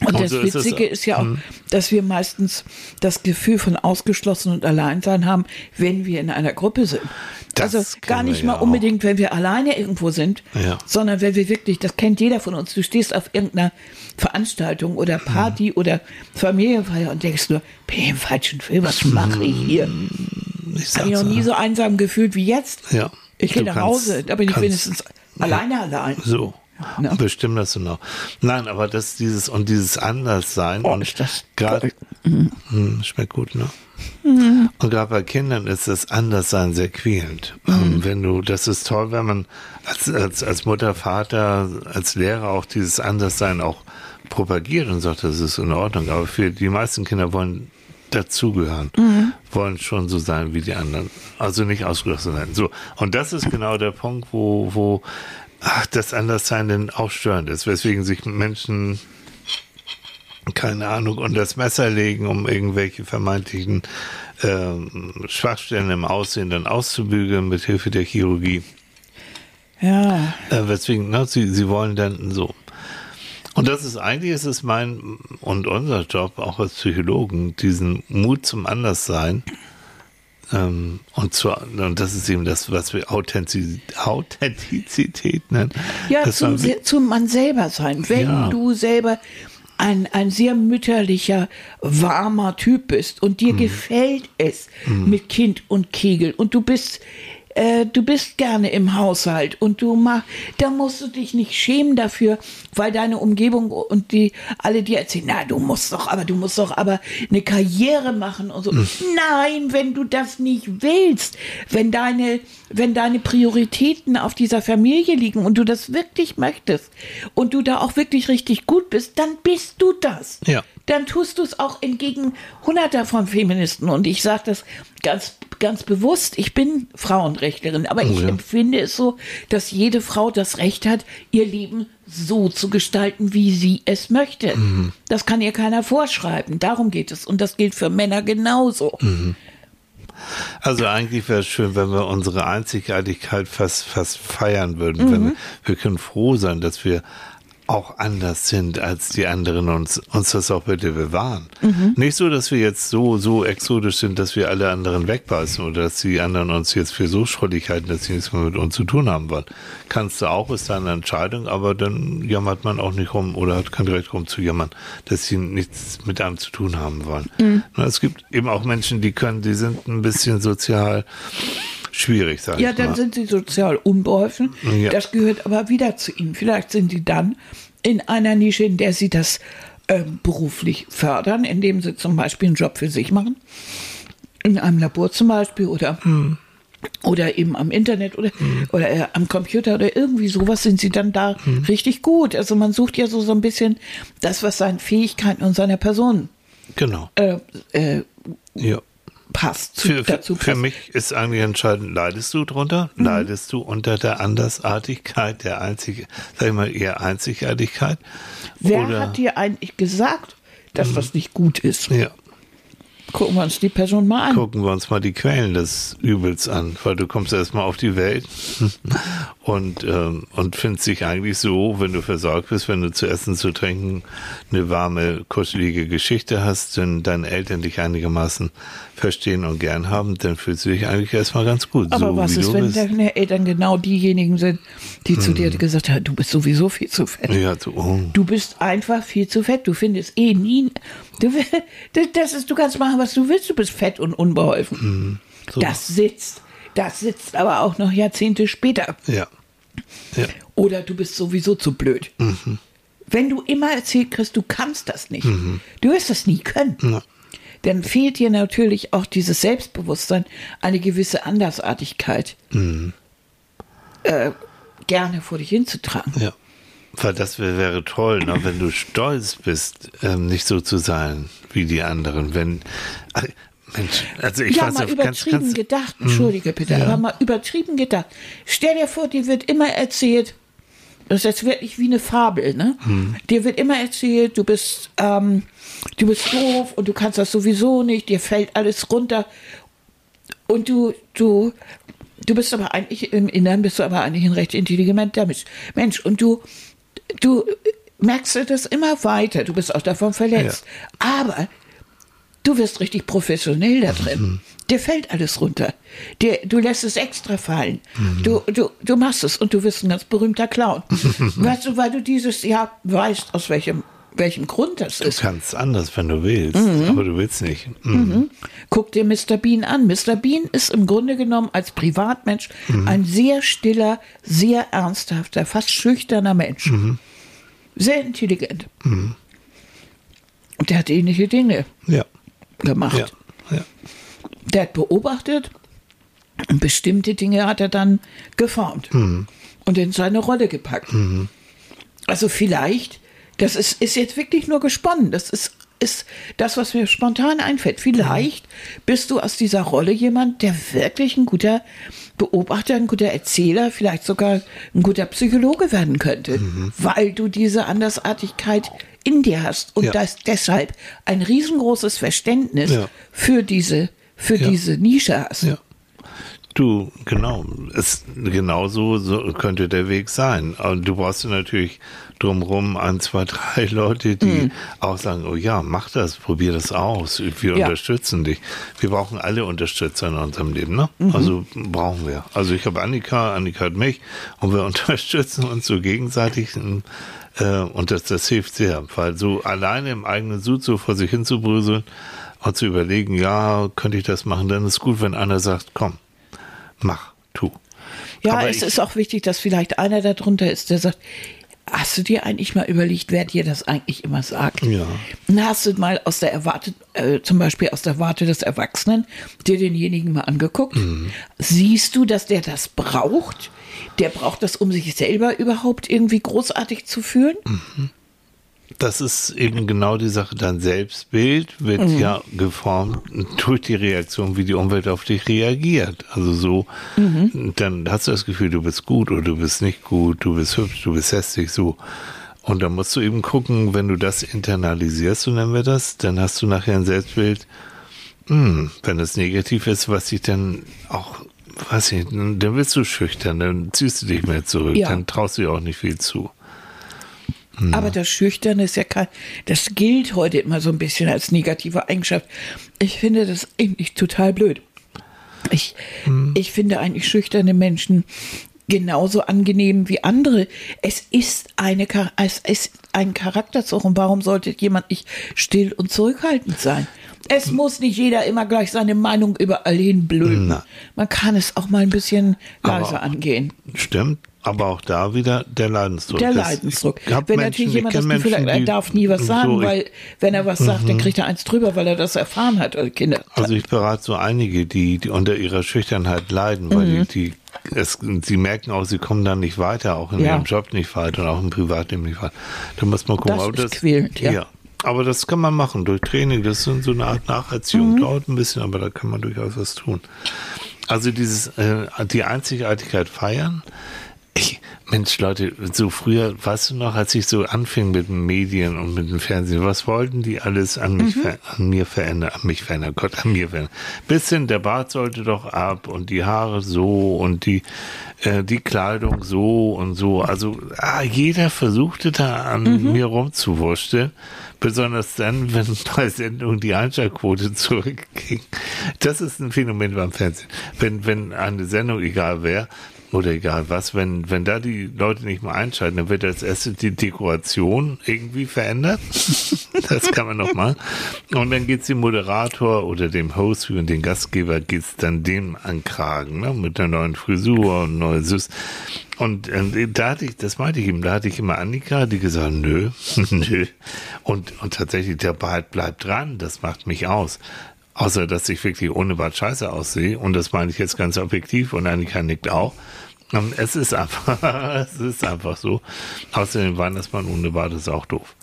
Und das so ist Witzige ist ja auch, Hm. dass wir meistens das Gefühl von ausgeschlossen und Alleinsein haben, wenn wir in einer Gruppe sind. Das also gar nicht ja mal auch. unbedingt, wenn wir alleine irgendwo sind, Ja. sondern wenn wir wirklich, das kennt jeder von uns, du stehst auf irgendeiner Veranstaltung oder Hm. Party oder Familienfeier und denkst nur, bin ich im falschen Film, was mache ich hier? Ich Habe ich noch nie ja. so einsam gefühlt wie jetzt. Ja. Ich gehe nach Hause, da bin ich wenigstens alleine allein. So. Ne? Bestimmt das noch. Nein, aber das dieses und dieses Anderssein Oh, und gerade Hm, schmeckt gut, ne? Und gerade bei Kindern ist das Anderssein sehr quälend. Ähm, Wenn du, das ist toll, wenn man als, als, als Mutter, Vater, als Lehrer auch dieses Anderssein auch propagiert und sagt, das ist in Ordnung. Aber für die meisten Kinder wollen dazugehören, wollen schon so sein wie die anderen. Also nicht ausgeschlossen sein. So. Und das ist genau der Punkt, wo, wo ach, das Anderssein denn auch störend ist, weswegen sich Menschen keine Ahnung, unter das Messer legen, um irgendwelche vermeintlichen ähm, Schwachstellen im Aussehen dann auszubügeln mit Hilfe der Chirurgie. Ja, Äh, weswegen, ne, sie, sie wollen dann so. Und das ist eigentlich, ist es mein und unser Job auch als Psychologen, diesen Mut zum Anderssein. Ähm, und, zu, und das ist eben das, was wir Authentiz Authentizität nennen. Ja, zum, se- zum man selber sein. Wenn Ja. du selber ein, ein sehr mütterlicher, warmer Typ bist und Mhm. dir gefällt es mit Kind und Kegel und du bist äh, du bist gerne im Haushalt und du mach, da musst du dich nicht schämen dafür, weil deine Umgebung und die alle dir erzählen, na, du musst doch, aber du musst doch aber eine Karriere machen und so. Mhm. Nein, wenn du das nicht willst, wenn deine, wenn deine Prioritäten auf dieser Familie liegen und du das wirklich möchtest und du da auch wirklich richtig gut bist, dann bist du das. Ja. Dann tust du es auch entgegen hunderter von Feministen. Und ich sage das ganz, ganz bewusst. Ich bin Frauenrechtlerin, aber ich ja. empfinde es so, dass jede Frau das Recht hat, ihr Leben so zu gestalten, wie sie es möchte. Das kann ihr keiner vorschreiben. Darum geht es. Und das gilt für Männer genauso. Also eigentlich wäre es schön, wenn wir unsere Einzigartigkeit fast, fast feiern würden. Wenn wir, wir können froh sein, dass wir auch anders sind als die anderen und uns, uns das auch bitte bewahren. Nicht so, dass wir jetzt so, so exotisch sind, dass wir alle anderen wegbeißen oder dass die anderen uns jetzt für so schrullig halten, dass sie nichts mehr mit uns zu tun haben wollen. Kannst du auch, ist deine Entscheidung, aber dann jammert man auch nicht rum oder hat kein Recht rum zu jammern, dass sie nichts mit einem zu tun haben wollen. Na, Es gibt eben auch Menschen, die können, die sind ein bisschen sozial schwierig, sag Ja, ich dann mal. sind sie sozial unbeholfen. Ja. Das gehört aber wieder zu ihnen. Vielleicht sind sie dann in einer Nische, in der sie das ähm, beruflich fördern, indem sie zum Beispiel einen Job für sich machen. In einem Labor zum Beispiel oder, oder eben am Internet oder, oder äh, am Computer oder irgendwie sowas sind sie dann da richtig gut. Also man sucht ja so, so ein bisschen das, was seinen Fähigkeiten und seiner Person Genau. äh, äh, Ja. Passt. Zu, Für, für, dazu für passt. mich ist eigentlich entscheidend, leidest du drunter? Mhm. Leidest du unter der Andersartigkeit, der einzig, sag ich mal, eher Einzigartigkeit? Wer Oder, hat dir eigentlich gesagt, dass das nicht gut ist? ja, Gucken wir uns die Person mal an. gucken wir uns mal die Quellen des Übels an, weil du kommst erstmal auf die Welt und, ähm, und findest dich eigentlich so, wenn du versorgt bist, wenn du zu essen, zu trinken, eine warme, kuschelige Geschichte hast, wenn deine Eltern dich einigermaßen verstehen und gern haben, dann fühlst du dich eigentlich erstmal ganz gut. Aber so was ist, du wenn bist. Hm. deine Eltern genau diejenigen sind, die zu dir gesagt haben, du bist sowieso viel zu fett. Ja, so, oh. Du bist einfach viel zu fett. Du findest eh nie. Du, das ist, du kannst machen, was du willst. Du bist fett und unbeholfen. Hm, so. Das sitzt Das sitzt aber auch noch Jahrzehnte später. Ja. Ja. Oder du bist sowieso zu blöd. Mhm. Wenn du immer erzählt kriegst, du kannst das nicht. Du wirst das nie können. Ja. Dann fehlt dir natürlich auch dieses Selbstbewusstsein, eine gewisse Andersartigkeit Mhm. äh, gerne vor dich hinzutragen. Ja. Weil das wär, wäre toll, ne? wenn du stolz bist, ähm, nicht so zu sein wie die anderen. Wenn, ach, Mensch, also ich ja, weiß mal ganz, übertrieben ganz, gedacht, entschuldige bitte, Ja. aber mal übertrieben gedacht. Stell dir vor, dir wird immer erzählt, das ist jetzt wirklich wie eine Fabel, ne? Hm. Dir wird immer erzählt, du bist, ähm, du bist doof und du kannst das sowieso nicht, dir fällt alles runter und du, du, du bist aber eigentlich, im Inneren bist du aber eigentlich ein recht intelligenter Mensch. Mensch, und du, du merkst du das immer weiter, du bist auch davon verletzt. Aber du wirst richtig professionell da drin. Dir fällt alles runter. Dir, du lässt es extra fallen. Du, du, du machst es und du wirst ein ganz berühmter Clown. weißt du, weil du dieses Jahr weißt, aus welchem, welchem Grund das du ist. kannst anders, wenn du willst, Mhm. aber du willst nicht. Mhm. Guck dir Mr. Bean an. Mr. Bean ist im Grunde genommen als Privatmensch ein sehr stiller, sehr ernsthafter, fast schüchterner Mensch. Sehr intelligent. Und der hat ähnliche Dinge Ja, gemacht. ja, ja. Der hat beobachtet und bestimmte Dinge hat er dann geformt Mhm. und in seine Rolle gepackt. Also vielleicht, das ist, ist jetzt wirklich nur gesponnen, das ist, ist das, was mir spontan einfällt. Vielleicht bist du aus dieser Rolle jemand, der wirklich ein guter Beobachter, ein guter Erzähler, vielleicht sogar ein guter Psychologe werden könnte, Mhm. weil du diese Andersartigkeit in dir hast und Ja. das deshalb ein riesengroßes Verständnis Ja. für diese für Ja. diese Nische hast. Ja. Du, genau, es, genau so, so könnte der Weg sein. Und du brauchst natürlich drumherum ein, zwei, drei Leute, die Mhm. auch sagen, oh ja, mach das, probier das aus, wir Ja. unterstützen dich. Wir brauchen alle Unterstützer in unserem Leben, ne? Mhm. Also brauchen wir. Also ich habe Annika, Annika hat mich und wir unterstützen uns so gegenseitig äh, und das, das hilft sehr, weil so alleine im eigenen Sud so vor sich hin zu bröseln und zu überlegen, ja, könnte ich das machen, dann ist gut, wenn einer sagt, komm, mach, tu. Ja, Aber es ist auch wichtig, dass vielleicht einer darunter ist, der sagt, hast du dir eigentlich mal überlegt, wer dir das eigentlich immer sagt? Ja. Und hast du mal aus der Erwarte, äh, zum Beispiel aus der Warte des Erwachsenen, dir denjenigen mal angeguckt? Mhm. Siehst du, dass der das braucht? Der braucht das, um sich selber überhaupt irgendwie großartig zu fühlen? Das ist eben genau die Sache. Dein Selbstbild wird Mhm. ja geformt durch die Reaktion, wie die Umwelt auf dich reagiert. Also so, Mhm. dann hast du das Gefühl, du bist gut oder du bist nicht gut, du bist hübsch, du bist hässlich, so. Und dann musst du eben gucken, wenn du das internalisierst, so nennen wir das, dann hast du nachher ein Selbstbild, hm, wenn es negativ ist, was dich dann auch, weiß ich, dann wirst du schüchtern, dann ziehst du dich mehr zurück, Ja. dann traust du dir auch nicht viel zu. Aber das Schüchterne ist ja kein, das gilt heute immer so ein bisschen als negative Eigenschaft. Ich finde das eigentlich total blöd. Ich, ich finde eigentlich schüchterne Menschen genauso angenehm wie andere. Es ist eine, es ist ein Charakterzug und warum sollte jemand nicht still und zurückhaltend sein? Es muss nicht jeder immer gleich seine Meinung überall hin blöden. Na. Man kann es auch mal ein bisschen leiser angehen. Stimmt, aber auch da wieder der Leidensdruck. Der Das- Leidensdruck. Wenn Menschen- natürlich ich jemand das Gefühl hat, Menschen, er die- darf nie was sagen, so, weil wenn er was sagt, dann kriegt er eins drüber, weil er das erfahren hat als Kinder. Also ich berate so einige, die, die unter ihrer Schüchternheit leiden, weil Mhm. die, die es, sie merken auch, sie kommen dann nicht weiter, auch in Ja. ihrem Job nicht weiter und auch im Privatleben nicht weiter. Da muss man gucken, Das ob ist quälend, ja. Aber das kann man machen durch Training. Das ist so eine Art Nacherziehung. Mhm. Dauert ein bisschen, aber da kann man durchaus was tun. Also dieses, äh, die Einzigartigkeit feiern. Ich, Mensch, Leute, so früher, weißt du noch, als ich so anfing mit den Medien und mit dem Fernsehen, was wollten die alles an mich, ver an mir verändern, an mich verändern, Gott, an mir verändern. Bisschen, der Bart sollte doch ab und die Haare so und die, äh, die Kleidung so und so. Also, ah, jeder versuchte da an mir rumzuwurschteln. Besonders dann, wenn bei Sendungen die Einschaltquote zurückging. Das ist ein Phänomen beim Fernsehen. Wenn, wenn eine Sendung, egal wer, oder egal was, wenn, wenn da die Leute nicht mal einschalten, dann wird als erstes die Dekoration irgendwie verändert. das kann man noch mal. Und dann geht's dem Moderator oder dem Host und dem Gastgeber geht's dann dem ankragen, ne? mit einer neuen Frisur und neue Süß. Und äh, da hatte ich, das meinte ich ihm, da hatte ich immer Annika, die gesagt, nö, nö. Und, und tatsächlich, der Bart bleibt dran, das macht mich aus. Außer, dass ich wirklich ohne Bart scheiße aussehe. Und das meine ich jetzt ganz objektiv und Annika nickt auch. Es ist einfach, es ist einfach so. Außerdem Weihnachtsmann ohne Bart ist auch doof.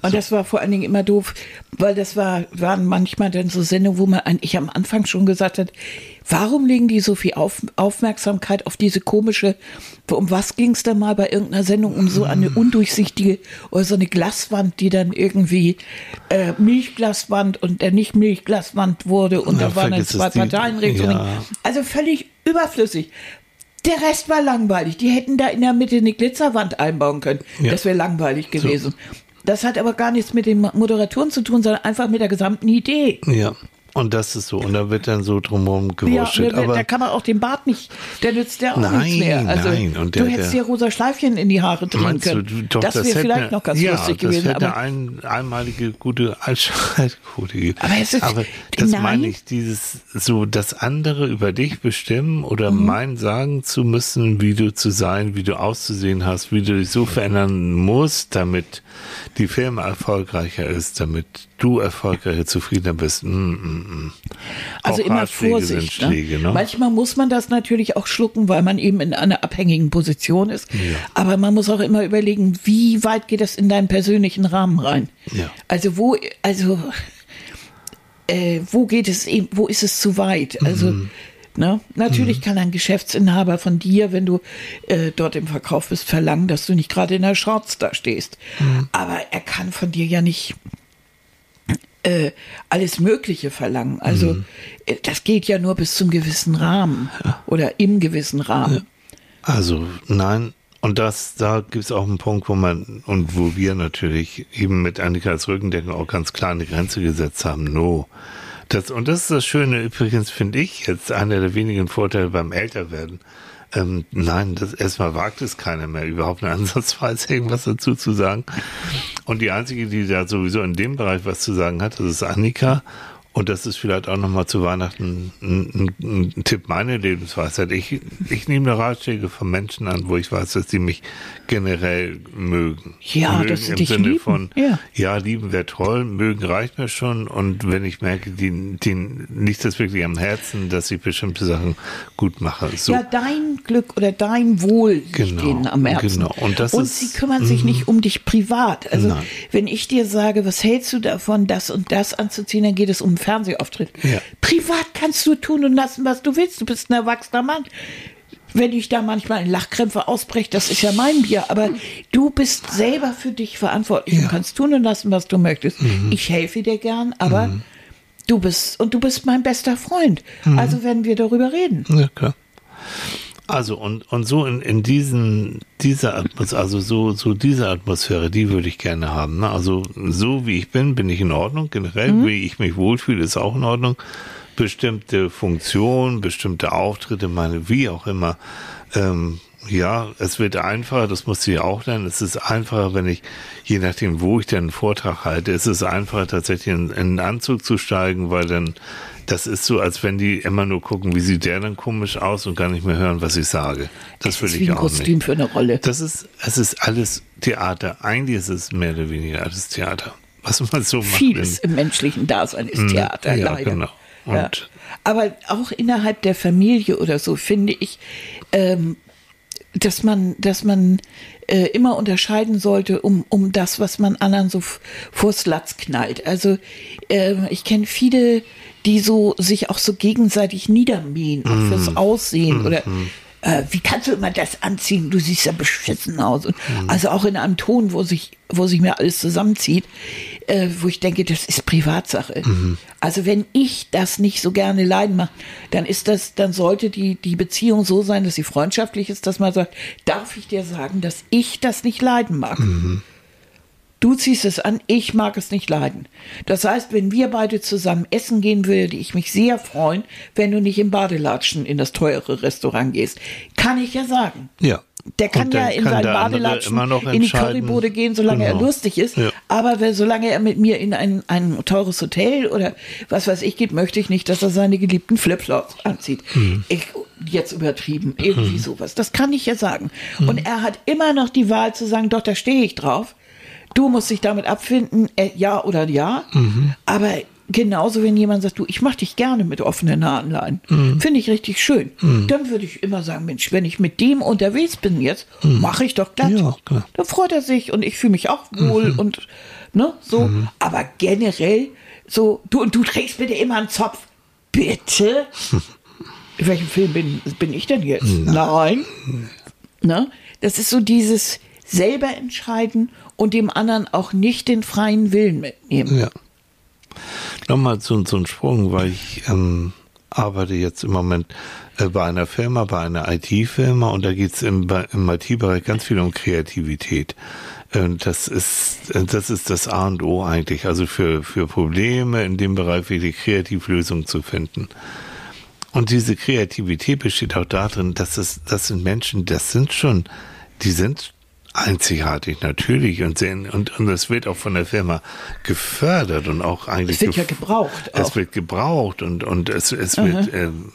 Und das war vor allen Dingen immer doof, weil das war, waren manchmal dann so Sendungen, wo man eigentlich am Anfang schon gesagt hat, warum legen die so viel auf, Aufmerksamkeit auf diese komische, um was ging es da mal bei irgendeiner Sendung, um so eine undurchsichtige oder so eine Glaswand, die dann irgendwie äh, Milchglaswand und der nicht Milchglaswand wurde und Ja, da waren dann zwei Parteien ja. Also völlig überflüssig. Der Rest war langweilig. Die hätten da in der Mitte eine Glitzerwand einbauen können. Ja. Das wäre langweilig gewesen. Das hat aber gar nichts mit den Moderatoren zu tun, sondern einfach mit der gesamten Idee. Ja. Und das ist so. Und da wird dann so drumherum Ja, gewurschtelt. da, aber da kann man auch den Bart nicht, der nützt ja auch Nein, nichts mehr. Also, nein, und du der- hättest der- dir rosa Schleifchen in die Haare drehen du, können. du- doch, das wäre hätte vielleicht eine- noch ganz ja, lustig das gewesen. hätte Aber ein einmalige gute Einschaltquote gegeben. Aber es ist- das nein. meine ich, dieses so das andere über dich bestimmen oder Mhm. mein sagen zu müssen, wie du zu sein, wie du auszusehen hast, wie du dich so verändern musst, damit die Firma erfolgreicher ist, damit du erfolgreicher, zufriedener bist. Mm, mm, mm. Also Auch immer Ratschläge Vorsicht. Sind Schläge, ne? ne? Manchmal muss man das natürlich auch schlucken, weil man eben in einer abhängigen Position ist. Aber man muss auch immer überlegen, wie weit geht das in deinen persönlichen Rahmen rein? Ja. Also wo, also äh, wo geht es eben, wo ist es zu weit? Also Ne? Natürlich kann ein Geschäftsinhaber von dir, wenn du äh, dort im Verkauf bist, verlangen, dass du nicht gerade in der Shorts da stehst. Aber er kann von dir ja nicht äh, alles Mögliche verlangen. Also äh, das geht ja nur bis zum gewissen Rahmen oder im gewissen Rahmen. Also nein, und das, da gibt es auch einen Punkt, wo man und wo wir natürlich eben mit Annika als Rückendeckung auch ganz klar eine Grenze gesetzt haben. No. Das, und das ist das Schöne, übrigens finde ich jetzt einer der wenigen Vorteile beim Älterwerden. Ähm, nein, das erstmal wagt es keiner mehr, überhaupt eine Ansatzweise irgendwas dazu zu sagen. Und die einzige, die da sowieso in dem Bereich was zu sagen hat, das ist Annika. Und das ist vielleicht auch nochmal zu Weihnachten ein, ein, ein Tipp meiner Lebensweisheit. Ich, ich nehme Ratschläge von Menschen an, wo ich weiß, dass die mich generell mögen. Ja, mögen dass sie im dich Sinne lieben, von, ja. ja, lieben wäre toll, mögen reicht mir schon. Und wenn ich merke, die, die liegt das wirklich am Herzen, dass ich bestimmte Sachen gut mache. So. Ja, dein Glück oder dein Wohl liegt Genau, am Herzen. genau. Und das ist- sie kümmern sich nicht um dich privat. Also Nein. wenn ich dir sage, was hältst du davon, das und das anzuziehen, dann geht es um Fernsehauftritt. Ja. Privat kannst du tun und lassen, was du willst. Du bist ein erwachsener Mann. Wenn ich da manchmal in Lachkrämpfe ausbreche, das ist ja mein Bier. Aber du bist selber für dich verantwortlich und kannst tun und lassen, was du möchtest. Mhm. Ich helfe dir gern, aber du bist, und du bist mein bester Freund. Mhm. Also werden wir darüber reden. Ja, klar. Also und, und so in, in diesen, dieser Atmosphäre, also so, so diese Atmosphäre, die würde ich gerne haben. Ne? Also so wie ich bin, bin ich in Ordnung. Generell, wie ich mich wohlfühle, ist auch in Ordnung. Bestimmte Funktionen, bestimmte Auftritte, meine, wie auch immer. Ähm, ja, es wird einfacher, das du ja auch lernen. Es ist einfacher, wenn ich, je nachdem, wo ich denn einen Vortrag halte, es ist einfacher, tatsächlich in, in einen Anzug zu steigen, weil dann, das ist so, als wenn die immer nur gucken, wie sieht der dann komisch aus und gar nicht mehr hören, was ich sage. Das Es will ist ich wie ein auch Kostüm nicht. für eine Rolle. Das ist, es ist alles Theater. Eigentlich ist es mehr oder weniger alles Theater. Was man so macht. Vieles im menschlichen Dasein ist Theater, ja, leider. genau. Ja. Aber auch innerhalb der Familie oder so finde ich, ähm, dass man, dass man äh, immer unterscheiden sollte, um, um das, was man anderen so vors Latz knallt. Also ähm, ich kenne viele, die so sich auch so gegenseitig niedermähen, auch fürs Aussehen oder äh, wie kannst du immer das anziehen? Du siehst ja beschissen aus. Und. Also auch in einem Ton, wo sich, wo sich mir alles zusammenzieht, äh, wo ich denke, das ist Privatsache. Mhm. Also wenn ich das nicht so gerne leiden mache, dann ist das, dann sollte die, die Beziehung so sein, dass sie freundschaftlich ist, dass man sagt, darf ich dir sagen, dass ich das nicht leiden mag? Mhm. Du ziehst es an, ich mag es nicht leiden. Das heißt, wenn wir beide zusammen essen gehen, würde ich mich sehr freuen, wenn du nicht im Badelatschen in das teure Restaurant gehst. Kann ich ja sagen. Ja. Der kann ja in seinen Badelatschen in die. Currybude gehen, solange er Genau. lustig ist. Ja. Aber wenn, solange er mit mir in ein, ein teures Hotel oder was weiß ich geht, möchte ich nicht, dass er seine geliebten Flipflops anzieht. Mhm. Ich, jetzt übertrieben, irgendwie sowas. Das kann ich ja sagen. Und er hat immer noch die Wahl zu sagen, doch, da stehe ich drauf. Du musst dich damit abfinden, äh, ja oder ja. Mhm. Aber genauso, wenn jemand sagt, du, ich mach dich gerne mit offenen Haarlein, Mhm. finde ich richtig schön, dann würde ich immer sagen, Mensch, wenn ich mit dem unterwegs bin jetzt, mache ich doch glatt. Mhm. Ja, klar. Dann freut er sich und ich fühle mich auch wohl und ne, so. Mhm. Aber generell so, du und du trägst bitte immer einen Zopf. Bitte? In welchem Film bin, bin ich denn jetzt? Nein. Ne? Das ist so dieses selber entscheiden und dem anderen auch nicht den freien Willen mitnehmen. Ja. Nochmal so, so ein Sprung, weil ich ähm, arbeite jetzt im Moment äh, bei einer Firma, bei einer IT-Firma und da geht's im, bei- im IT-Bereich ganz viel um Kreativität. Und das ist, äh, das ist das A und O eigentlich, also für, für Probleme in dem Bereich wirklich Kreativlösungen zu finden. Und diese Kreativität besteht auch darin, dass es, das sind Menschen, das sind schon, die sind einzigartig natürlich und sehen, und, und es wird auch von der Firma gefördert und auch eigentlich. Es wird ja gebraucht Es wird gebraucht und, und es, es wird, ähm,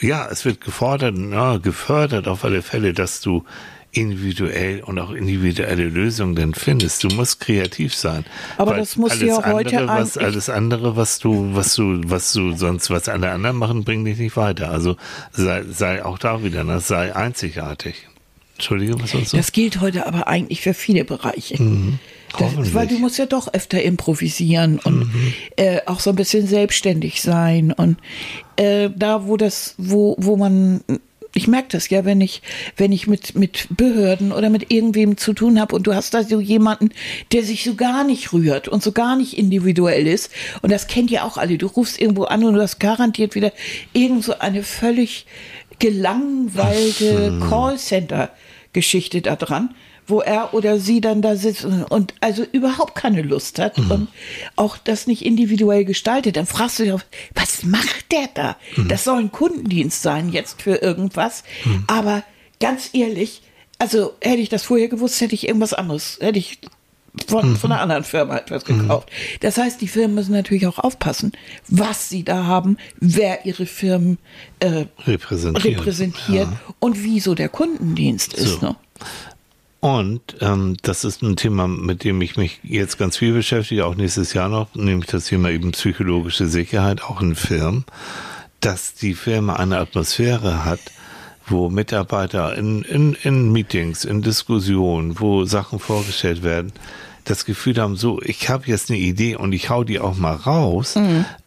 ja, es wird gefordert, ja, gefördert auf alle Fälle, dass du individuell und auch individuelle Lösungen dann findest. Du musst kreativ sein. Aber das muss ja heute andere, was, alles andere, was du, was du, was du sonst, was alle anderen machen, bringt dich nicht weiter. Also sei, sei auch da wieder, ne? sei einzigartig. Entschuldige, was sonst Das gilt heute aber eigentlich für viele Bereiche. Das, Mhm. Mhm. weil du musst ja doch öfter improvisieren und äh, auch so ein bisschen selbstständig sein. Und äh, da, wo das, wo, wo man, ich merke das ja, wenn ich, wenn ich mit, mit Behörden oder mit irgendwem zu tun habe und du hast da so jemanden, der sich so gar nicht rührt und so gar nicht individuell ist. Und das kennt ja auch alle. Du rufst irgendwo an und du hast garantiert wieder irgend so eine völlig gelangweilte Callcenter-Geschichte da dran, wo er oder sie dann da sitzt und, und also überhaupt keine Lust hat und auch das nicht individuell gestaltet. Dann fragst du dich, auch, was macht der da? Das soll ein Kundendienst sein jetzt für irgendwas. Aber ganz ehrlich, also hätte ich das vorher gewusst, hätte ich irgendwas anderes, hätte ich von, von einer anderen Firma etwas gekauft. Das heißt, die Firmen müssen natürlich auch aufpassen, was sie da haben, wer ihre Firmen äh, repräsentieren. repräsentiert Ja. und wieso der Kundendienst ist. So. Ne? Und ähm, das ist ein Thema, mit dem ich mich jetzt ganz viel beschäftige, auch nächstes Jahr noch, nämlich das Thema eben psychologische Sicherheit, auch in Firmen, dass die Firma eine Atmosphäre hat, wo Mitarbeiter in, in, in Meetings, in Diskussionen, wo Sachen vorgestellt werden, das Gefühl haben, so, ich habe jetzt eine Idee und ich hau die auch mal raus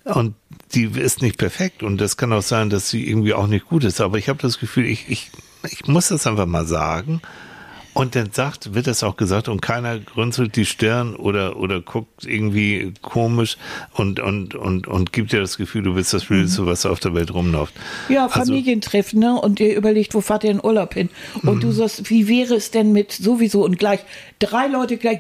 und die ist nicht perfekt und das kann auch sein, dass sie irgendwie auch nicht gut ist, aber ich habe das Gefühl, ich, ich, ich muss das einfach mal sagen und dann sagt, wird das auch gesagt und keiner grünzelt die Stirn oder, oder guckt irgendwie komisch und, und, und, und gibt dir das Gefühl, du bist das Blödste, was auf der Welt rumläuft. Ja, Also- Familientreffen, ne? Und ihr überlegt, wo fahrt ihr in Urlaub hin? Und Mhm. du sagst, wie wäre es denn mit sowieso und gleich drei Leute gleich?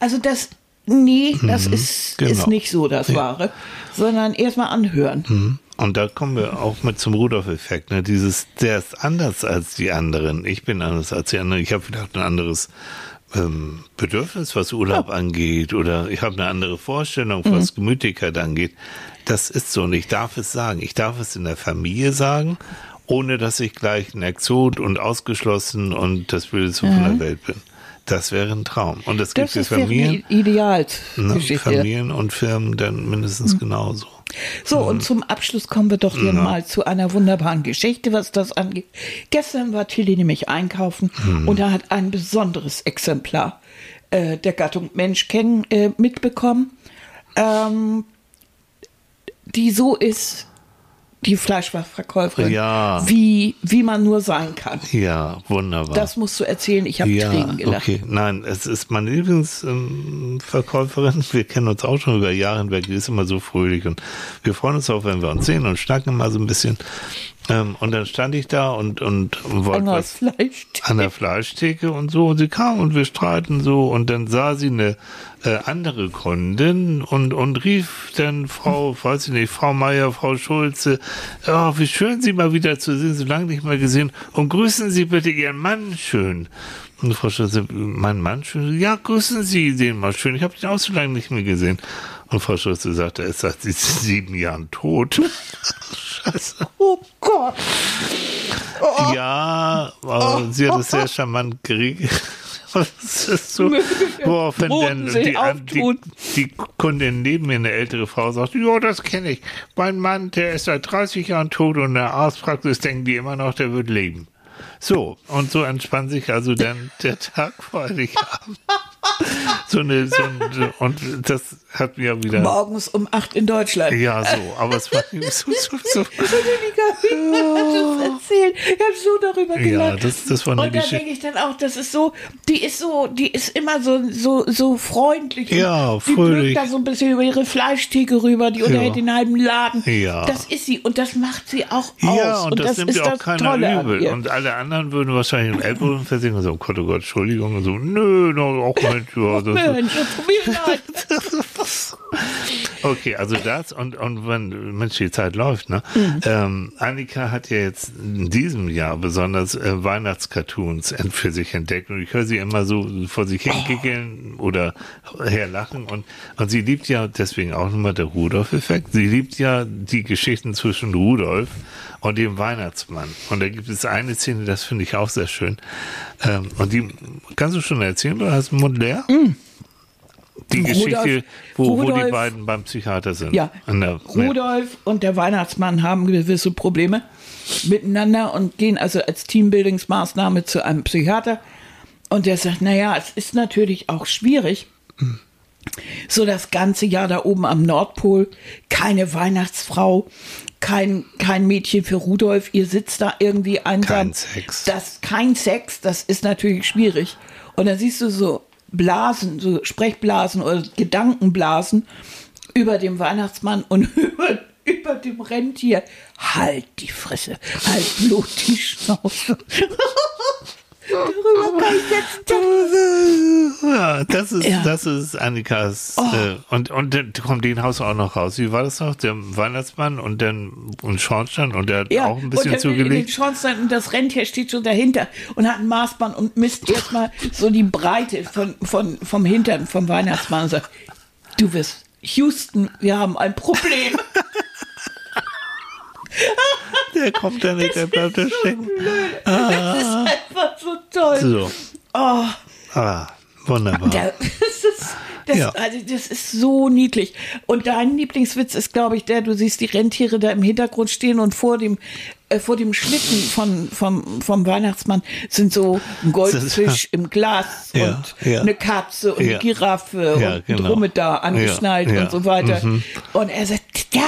Also das, nee, das ist, genau. ist nicht so das Ja. Wahre, sondern erstmal anhören. Mhm. Und da kommen wir auch mit zum Rudolf-Effekt. Ne? Dieses, der ist anders als die anderen. Ich bin anders als die anderen. Ich habe vielleicht ein anderes ähm, Bedürfnis, was Urlaub angeht, oder ich habe eine andere Vorstellung, was Gemütlichkeit angeht. Das ist so und ich darf es sagen. Ich darf es in der Familie sagen, ohne dass ich gleich ein Exot und ausgeschlossen und das Blödste von der Welt bin. Das wäre ein Traum. Und das gibt Das es ist wäre Familien, Idealgeschichte. Familien und Firmen dann mindestens genauso. So, und zum Abschluss kommen wir doch hier mal zu einer wunderbaren Geschichte, was das angeht. Gestern war Tilly nämlich einkaufen und da hat ein besonderes Exemplar äh, der Gattung Mensch kennen, äh, mitbekommen, ähm, die so ist, die Fleischverkäuferin, Ja. wie, wie man nur sein kann. Ja, wunderbar. Das musst du erzählen, ich habe ja, Tränen gelacht. okay. Nein, es ist meine Lieblingsverkäuferin. Wir kennen uns auch schon über Jahre hinweg. Die ist immer so fröhlich und wir freuen uns auch, wenn wir uns sehen und schnacken mal so ein bisschen. Ähm, und dann stand ich da und, und wollte An der was Fleischtheke. an der Fleischtheke und so. Und sie kam und wir streiten so. Und dann sah sie eine äh, andere Kundin und, und rief dann Frau, weiß ich nicht, Frau Meier, Frau Schulze, oh, wie schön Sie mal wieder zu sehen, so lange nicht mehr gesehen. Und grüßen Sie bitte Ihren Mann schön. Und Frau Schulze, mein Mann schön? Ja, grüßen Sie den mal schön. Ich habe den auch so lange nicht mehr gesehen. Und Frau Schulze sagte, er ist seit sieben Jahren tot. Scheiße. Oh. Oh. Ja, aber sie hat es sehr charmant geregelt. Das ist so, woraufhin Bodensee die, die, die Kundin neben mir, eine ältere Frau, sagt, ja, das kenne ich. Mein Mann, der ist seit 30 Jahren tot und in der Arztpraxis denken die immer noch, der wird leben. So, und so entspannt sich also dann der Tag vor Heiligabend. So eine, so ein, und das hat mir wieder, Morgens um acht in Deutschland. ja, so, aber es war so, so, so, das erzählen. Ich habe so darüber ja, gelacht. das, das war eine und da denke ich dann auch, das ist so, die ist so, die ist immer so, so, so freundlich. und Ja, Die fröhlich. blökt da so ein bisschen über ihre Fleischtheke rüber, die unterhält den halben Laden. Ja. Das ist sie und das macht sie auch Ja, aus. und, das, nimmt ist ja auch das keiner übel. Und alle anderen würden wahrscheinlich im Ellbogen versinken und so, oh Gott, oh Gott, Entschuldigung, und so, nö, no, auch Mensch, ja, das ist, Mensch, tut mir leid. Okay, also das und, und wenn, Mensch, die Zeit läuft, ne? Mhm. Ähm, Annika hat ja jetzt in diesem Jahr besonders äh, Weihnachtscartoons für sich entdeckt und ich höre sie immer so vor sich hingiggeln oder herlachen und, und sie liebt ja, deswegen auch nochmal der Rudolf-Effekt, sie liebt ja die Geschichten zwischen Rudolf und dem Weihnachtsmann. Und da gibt es eine Szene, das finde ich auch sehr schön. Ähm, und die kannst du schon erzählen, du hast den Mund leer? Die Rudolf- Geschichte, wo, wo die Rudolf- beiden beim Psychiater sind. Ja, Rudolf und der Weihnachtsmann haben gewisse Probleme miteinander und gehen also als Teambuildingsmaßnahme zu einem Psychiater. Und der sagt, naja, es ist natürlich auch schwierig, so das ganze Jahr da oben am Nordpol, keine Weihnachtsfrau, kein, kein Mädchen für Rudolf, ihr sitzt da irgendwie einsam. Kein Sex. Das, kein Sex, das ist natürlich schwierig. Und dann siehst du so Blasen, so Sprechblasen oder Gedankenblasen über dem Weihnachtsmann und über, über dem Rentier. Halt die Fresse, halt blut die Schnauze. Darüber kann ich jetzt Ja, das ist, Ja. Oh. das ist Annikas, äh, und, und dann kommt den Haus auch noch raus. Wie war das noch? Der Weihnachtsmann und dann, und Schornstein und der hat auch ein bisschen und in den zugelegt. Schornstein und das Rentier steht schon dahinter und hat ein Maßband und misst erstmal so die Breite von, von, vom Hintern vom Weihnachtsmann und sagt, du wirst Houston, wir haben ein Problem. Der kommt da nicht, der bleibt da stecken. Das ist einfach so toll. So. Oh, Ah, wunderbar. da, das, ist, das, Ja. also das ist so niedlich. Und dein Lieblingswitz ist, glaube ich, der, du siehst die Rentiere da im Hintergrund stehen und vor dem, äh, vor dem Schlitten von, vom, vom Weihnachtsmann sind so ein Goldfisch im Glas Ja, und ja. eine Katze und Ja. eine Giraffe Ja, und ein genau. Dromedar angeschnallt Ja, ja. und so weiter. Mhm. Und er sagt, das,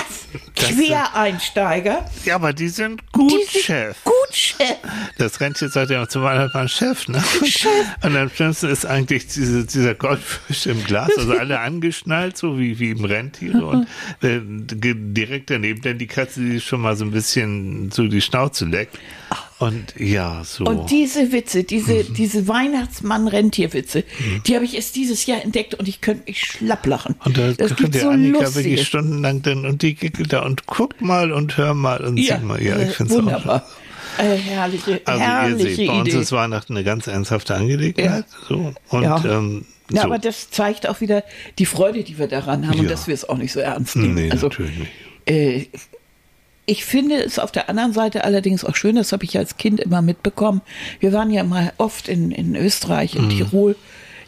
Das- Quereinsteiger, Ja, aber die sind gut, die sind Chef. gut, Chef. Das Rentier sagt ja zum Weihnachtsmann Chef, ne? Chef. Und am schlimmsten ist eigentlich diese, dieser Goldfisch im Glas, also alle angeschnallt, so wie, wie im Rentier und äh, direkt daneben dann die Katze, die schon mal so ein bisschen so die Schnauze leckt. Und ja, so. Und diese Witze, diese, diese Weihnachtsmann-Rentierwitze, die habe ich erst dieses Jahr entdeckt und ich könnte mich schlapp lachen. Und da das könnt ihr so Annika lustige. wirklich stundenlang dann und die gickelt da und guck mal und hör mal und ja, sieh mal. Ja, ich äh, finde es auch. wunderbar. Äh, herrliche, Also ihr herrliche seht, bei uns Idee. ist Weihnachten eine ganz ernsthafte Angelegenheit. So. Und Ja. ähm, ja, so. aber das zeigt auch wieder die Freude, die wir daran haben und Ja. dass wir es auch nicht so ernst nehmen. nee, also, natürlich nicht. äh, ich finde es auf der anderen Seite allerdings auch schön, das habe ich als Kind immer mitbekommen. Wir waren ja mal oft in, in Österreich, in Tirol.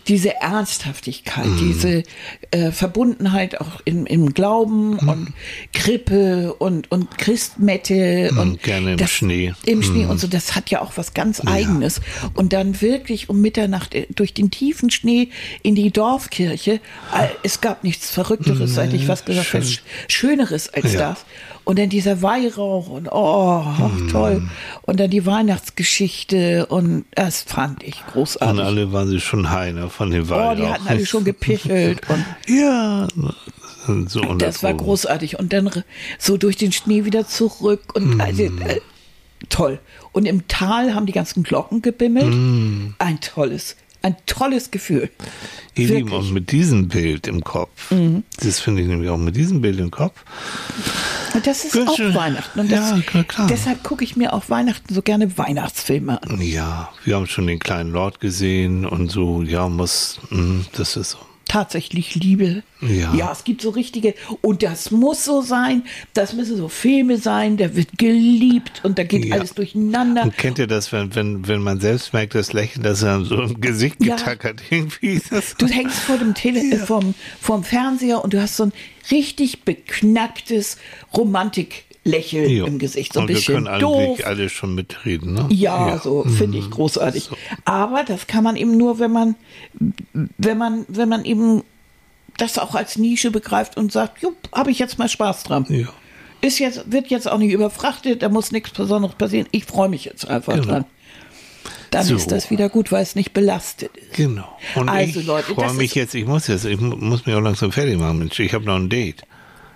Diese Ernsthaftigkeit, diese äh, Verbundenheit auch im, im Glauben und Krippe und, und Christmette und gerne im das, Schnee. Im Schnee und so, das hat ja auch was ganz Eigenes. Und dann wirklich um Mitternacht äh, durch den tiefen Schnee in die Dorfkirche. Es gab nichts Verrückteres, seit ich was gesagt habe, Sch- Schöneres als Ja. das. Und dann dieser Weihrauch und oh, ach, toll. Und dann die Weihnachtsgeschichte und das fand ich Und großartig. alle waren sie schon heiner von den Oh, Weihrauch. die hatten alle schon gepichelt und Ja, so das war großartig. Und dann so durch den Schnee wieder zurück und also, äh, toll. Und im Tal haben die ganzen Glocken gebimmelt. Mm. Ein tolles, ein tolles Gefühl. Ihr Lieben, und mit diesem Bild im Kopf, Mhm. das finde ich nämlich auch mit diesem Bild im Kopf, Und das ist Wünsche- auch Weihnachten. Und das, Ja, klar, klar. deshalb gucke ich mir auch Weihnachten so gerne Weihnachtsfilme an. ja, wir haben schon den kleinen Lord gesehen und so, ja, muss, mh, das ist so. Tatsächlich Liebe. Ja. ja, es gibt so richtige, und das muss so sein, das müssen so Filme sein, der wird geliebt und da geht Ja. alles durcheinander. Und kennt ihr das, wenn, wenn, wenn man selbst merkt, das Lächeln, das er so im Gesicht Ja. getackert irgendwie ist? Das Du hängst vor dem, Tele äh, vom, vom Fernseher und du hast so ein richtig beknacktes Romantiklächeln Jo. im Gesicht. So ein und wir bisschen können doof. eigentlich alle schon mitreden, ne? Ja, so finde Mhm. ich großartig. Aber das kann man eben nur, wenn man, wenn man, wenn man eben das auch als Nische begreift und sagt, jupp, habe ich jetzt mal Spaß dran. Ja. Ist jetzt, wird jetzt auch nicht überfrachtet, da muss nichts Besonderes passieren. Ich freue mich jetzt einfach Genau. dran. Dann So. ist das wieder gut, weil es nicht belastet ist. Genau. Und Also, ich freue mich jetzt, ich muss jetzt, ich mu- muss mich auch langsam fertig machen, Mensch. Ich habe noch ein Date.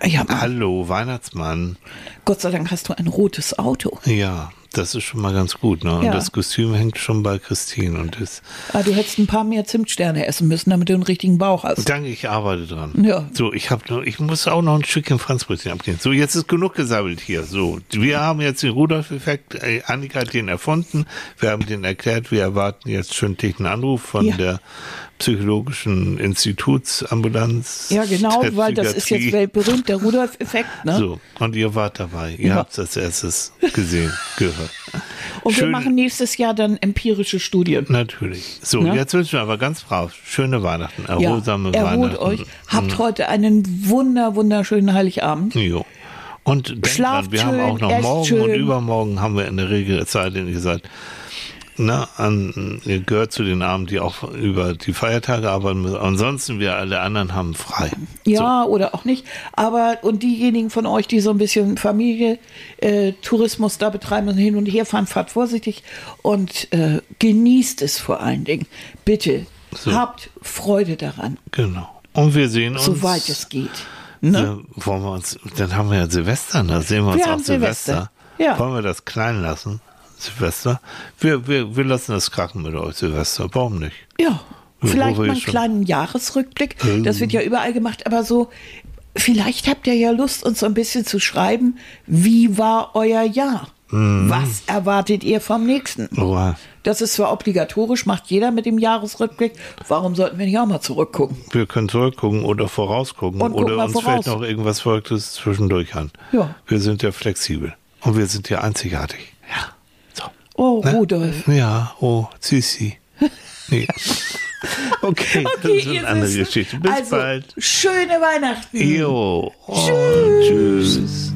Ja, Hallo, Weihnachtsmann. Gott sei Dank hast du ein rotes Auto. Ja, das ist schon mal ganz gut, ne? Und Ja. das Kostüm hängt schon bei Christine und ist. Ah, du hättest ein paar mehr Zimtsterne essen müssen, damit du einen richtigen Bauch hast. Danke, ich arbeite dran. Ja. So, ich habe noch, ich muss auch noch ein Stückchen Franzbrötchen abgeben. So, jetzt ist genug gesammelt hier. So, wir haben jetzt den Rudolf-Effekt. Äh, Annika hat den erfunden. Wir haben den erklärt. Wir erwarten jetzt stündlich einen Anruf von Ja. der psychologischen Institutsambulanz. Ja, genau, weil das ist jetzt weltberühmt, der Rudolf-Effekt. Ne? So, und ihr wart dabei. Ihr Ja. habt als erstes gesehen, gehört. Und wir Schön- machen nächstes Jahr dann empirische Studien. Natürlich. So, Ne? jetzt wünschen wir aber ganz brav schöne Weihnachten, Ja, erholsame erholt Weihnachten. euch. Habt heute einen wunder, wunderschönen Heiligabend. Jo. Und denkt Schlaft dran, wir haben schön, auch noch morgen schön. und übermorgen haben wir in der Regel Zeit, denn ihr na, an, ihr gehört zu den Abend, die auch über die Feiertage arbeiten müssen. Ansonsten, wir alle anderen haben frei. Ja, oder auch nicht. Aber und diejenigen von euch, die so ein bisschen Familie, äh, Tourismus da betreiben und hin und her fahren, fahrt vorsichtig und äh, genießt es vor allen Dingen. Bitte, So. habt Freude daran, So, genau. Und wir sehen uns. soweit es geht. Ne? Ja, wollen wir uns, dann haben wir ja Silvester, da sehen wir uns Wir auch haben Silvester. Silvester. Ja. Wollen wir das klein lassen? Silvester? Wir, wir, wir lassen das krachen mit euch, Silvester. Warum nicht? Ja, vielleicht mal einen kleinen Jahresrückblick. Ähm. Das wird ja überall gemacht, aber so, vielleicht habt ihr ja Lust, uns so ein bisschen zu schreiben, wie war euer Jahr? Mhm. Was erwartet ihr vom nächsten? Oh, Das ist zwar obligatorisch, macht jeder mit dem Jahresrückblick. Warum sollten wir nicht auch mal zurückgucken? wir können zurückgucken oder vorausgucken oder uns voraus. fällt noch irgendwas Verrücktes zwischendurch an. Ja. Wir sind ja flexibel und wir sind ja einzigartig. Oh, Ne? Rudolf. Ja, oh, Sissi. Nee. okay, das ist eine andere. Geschichte. Bis also, bald. Schöne Weihnachten. Jo. Und tschüss.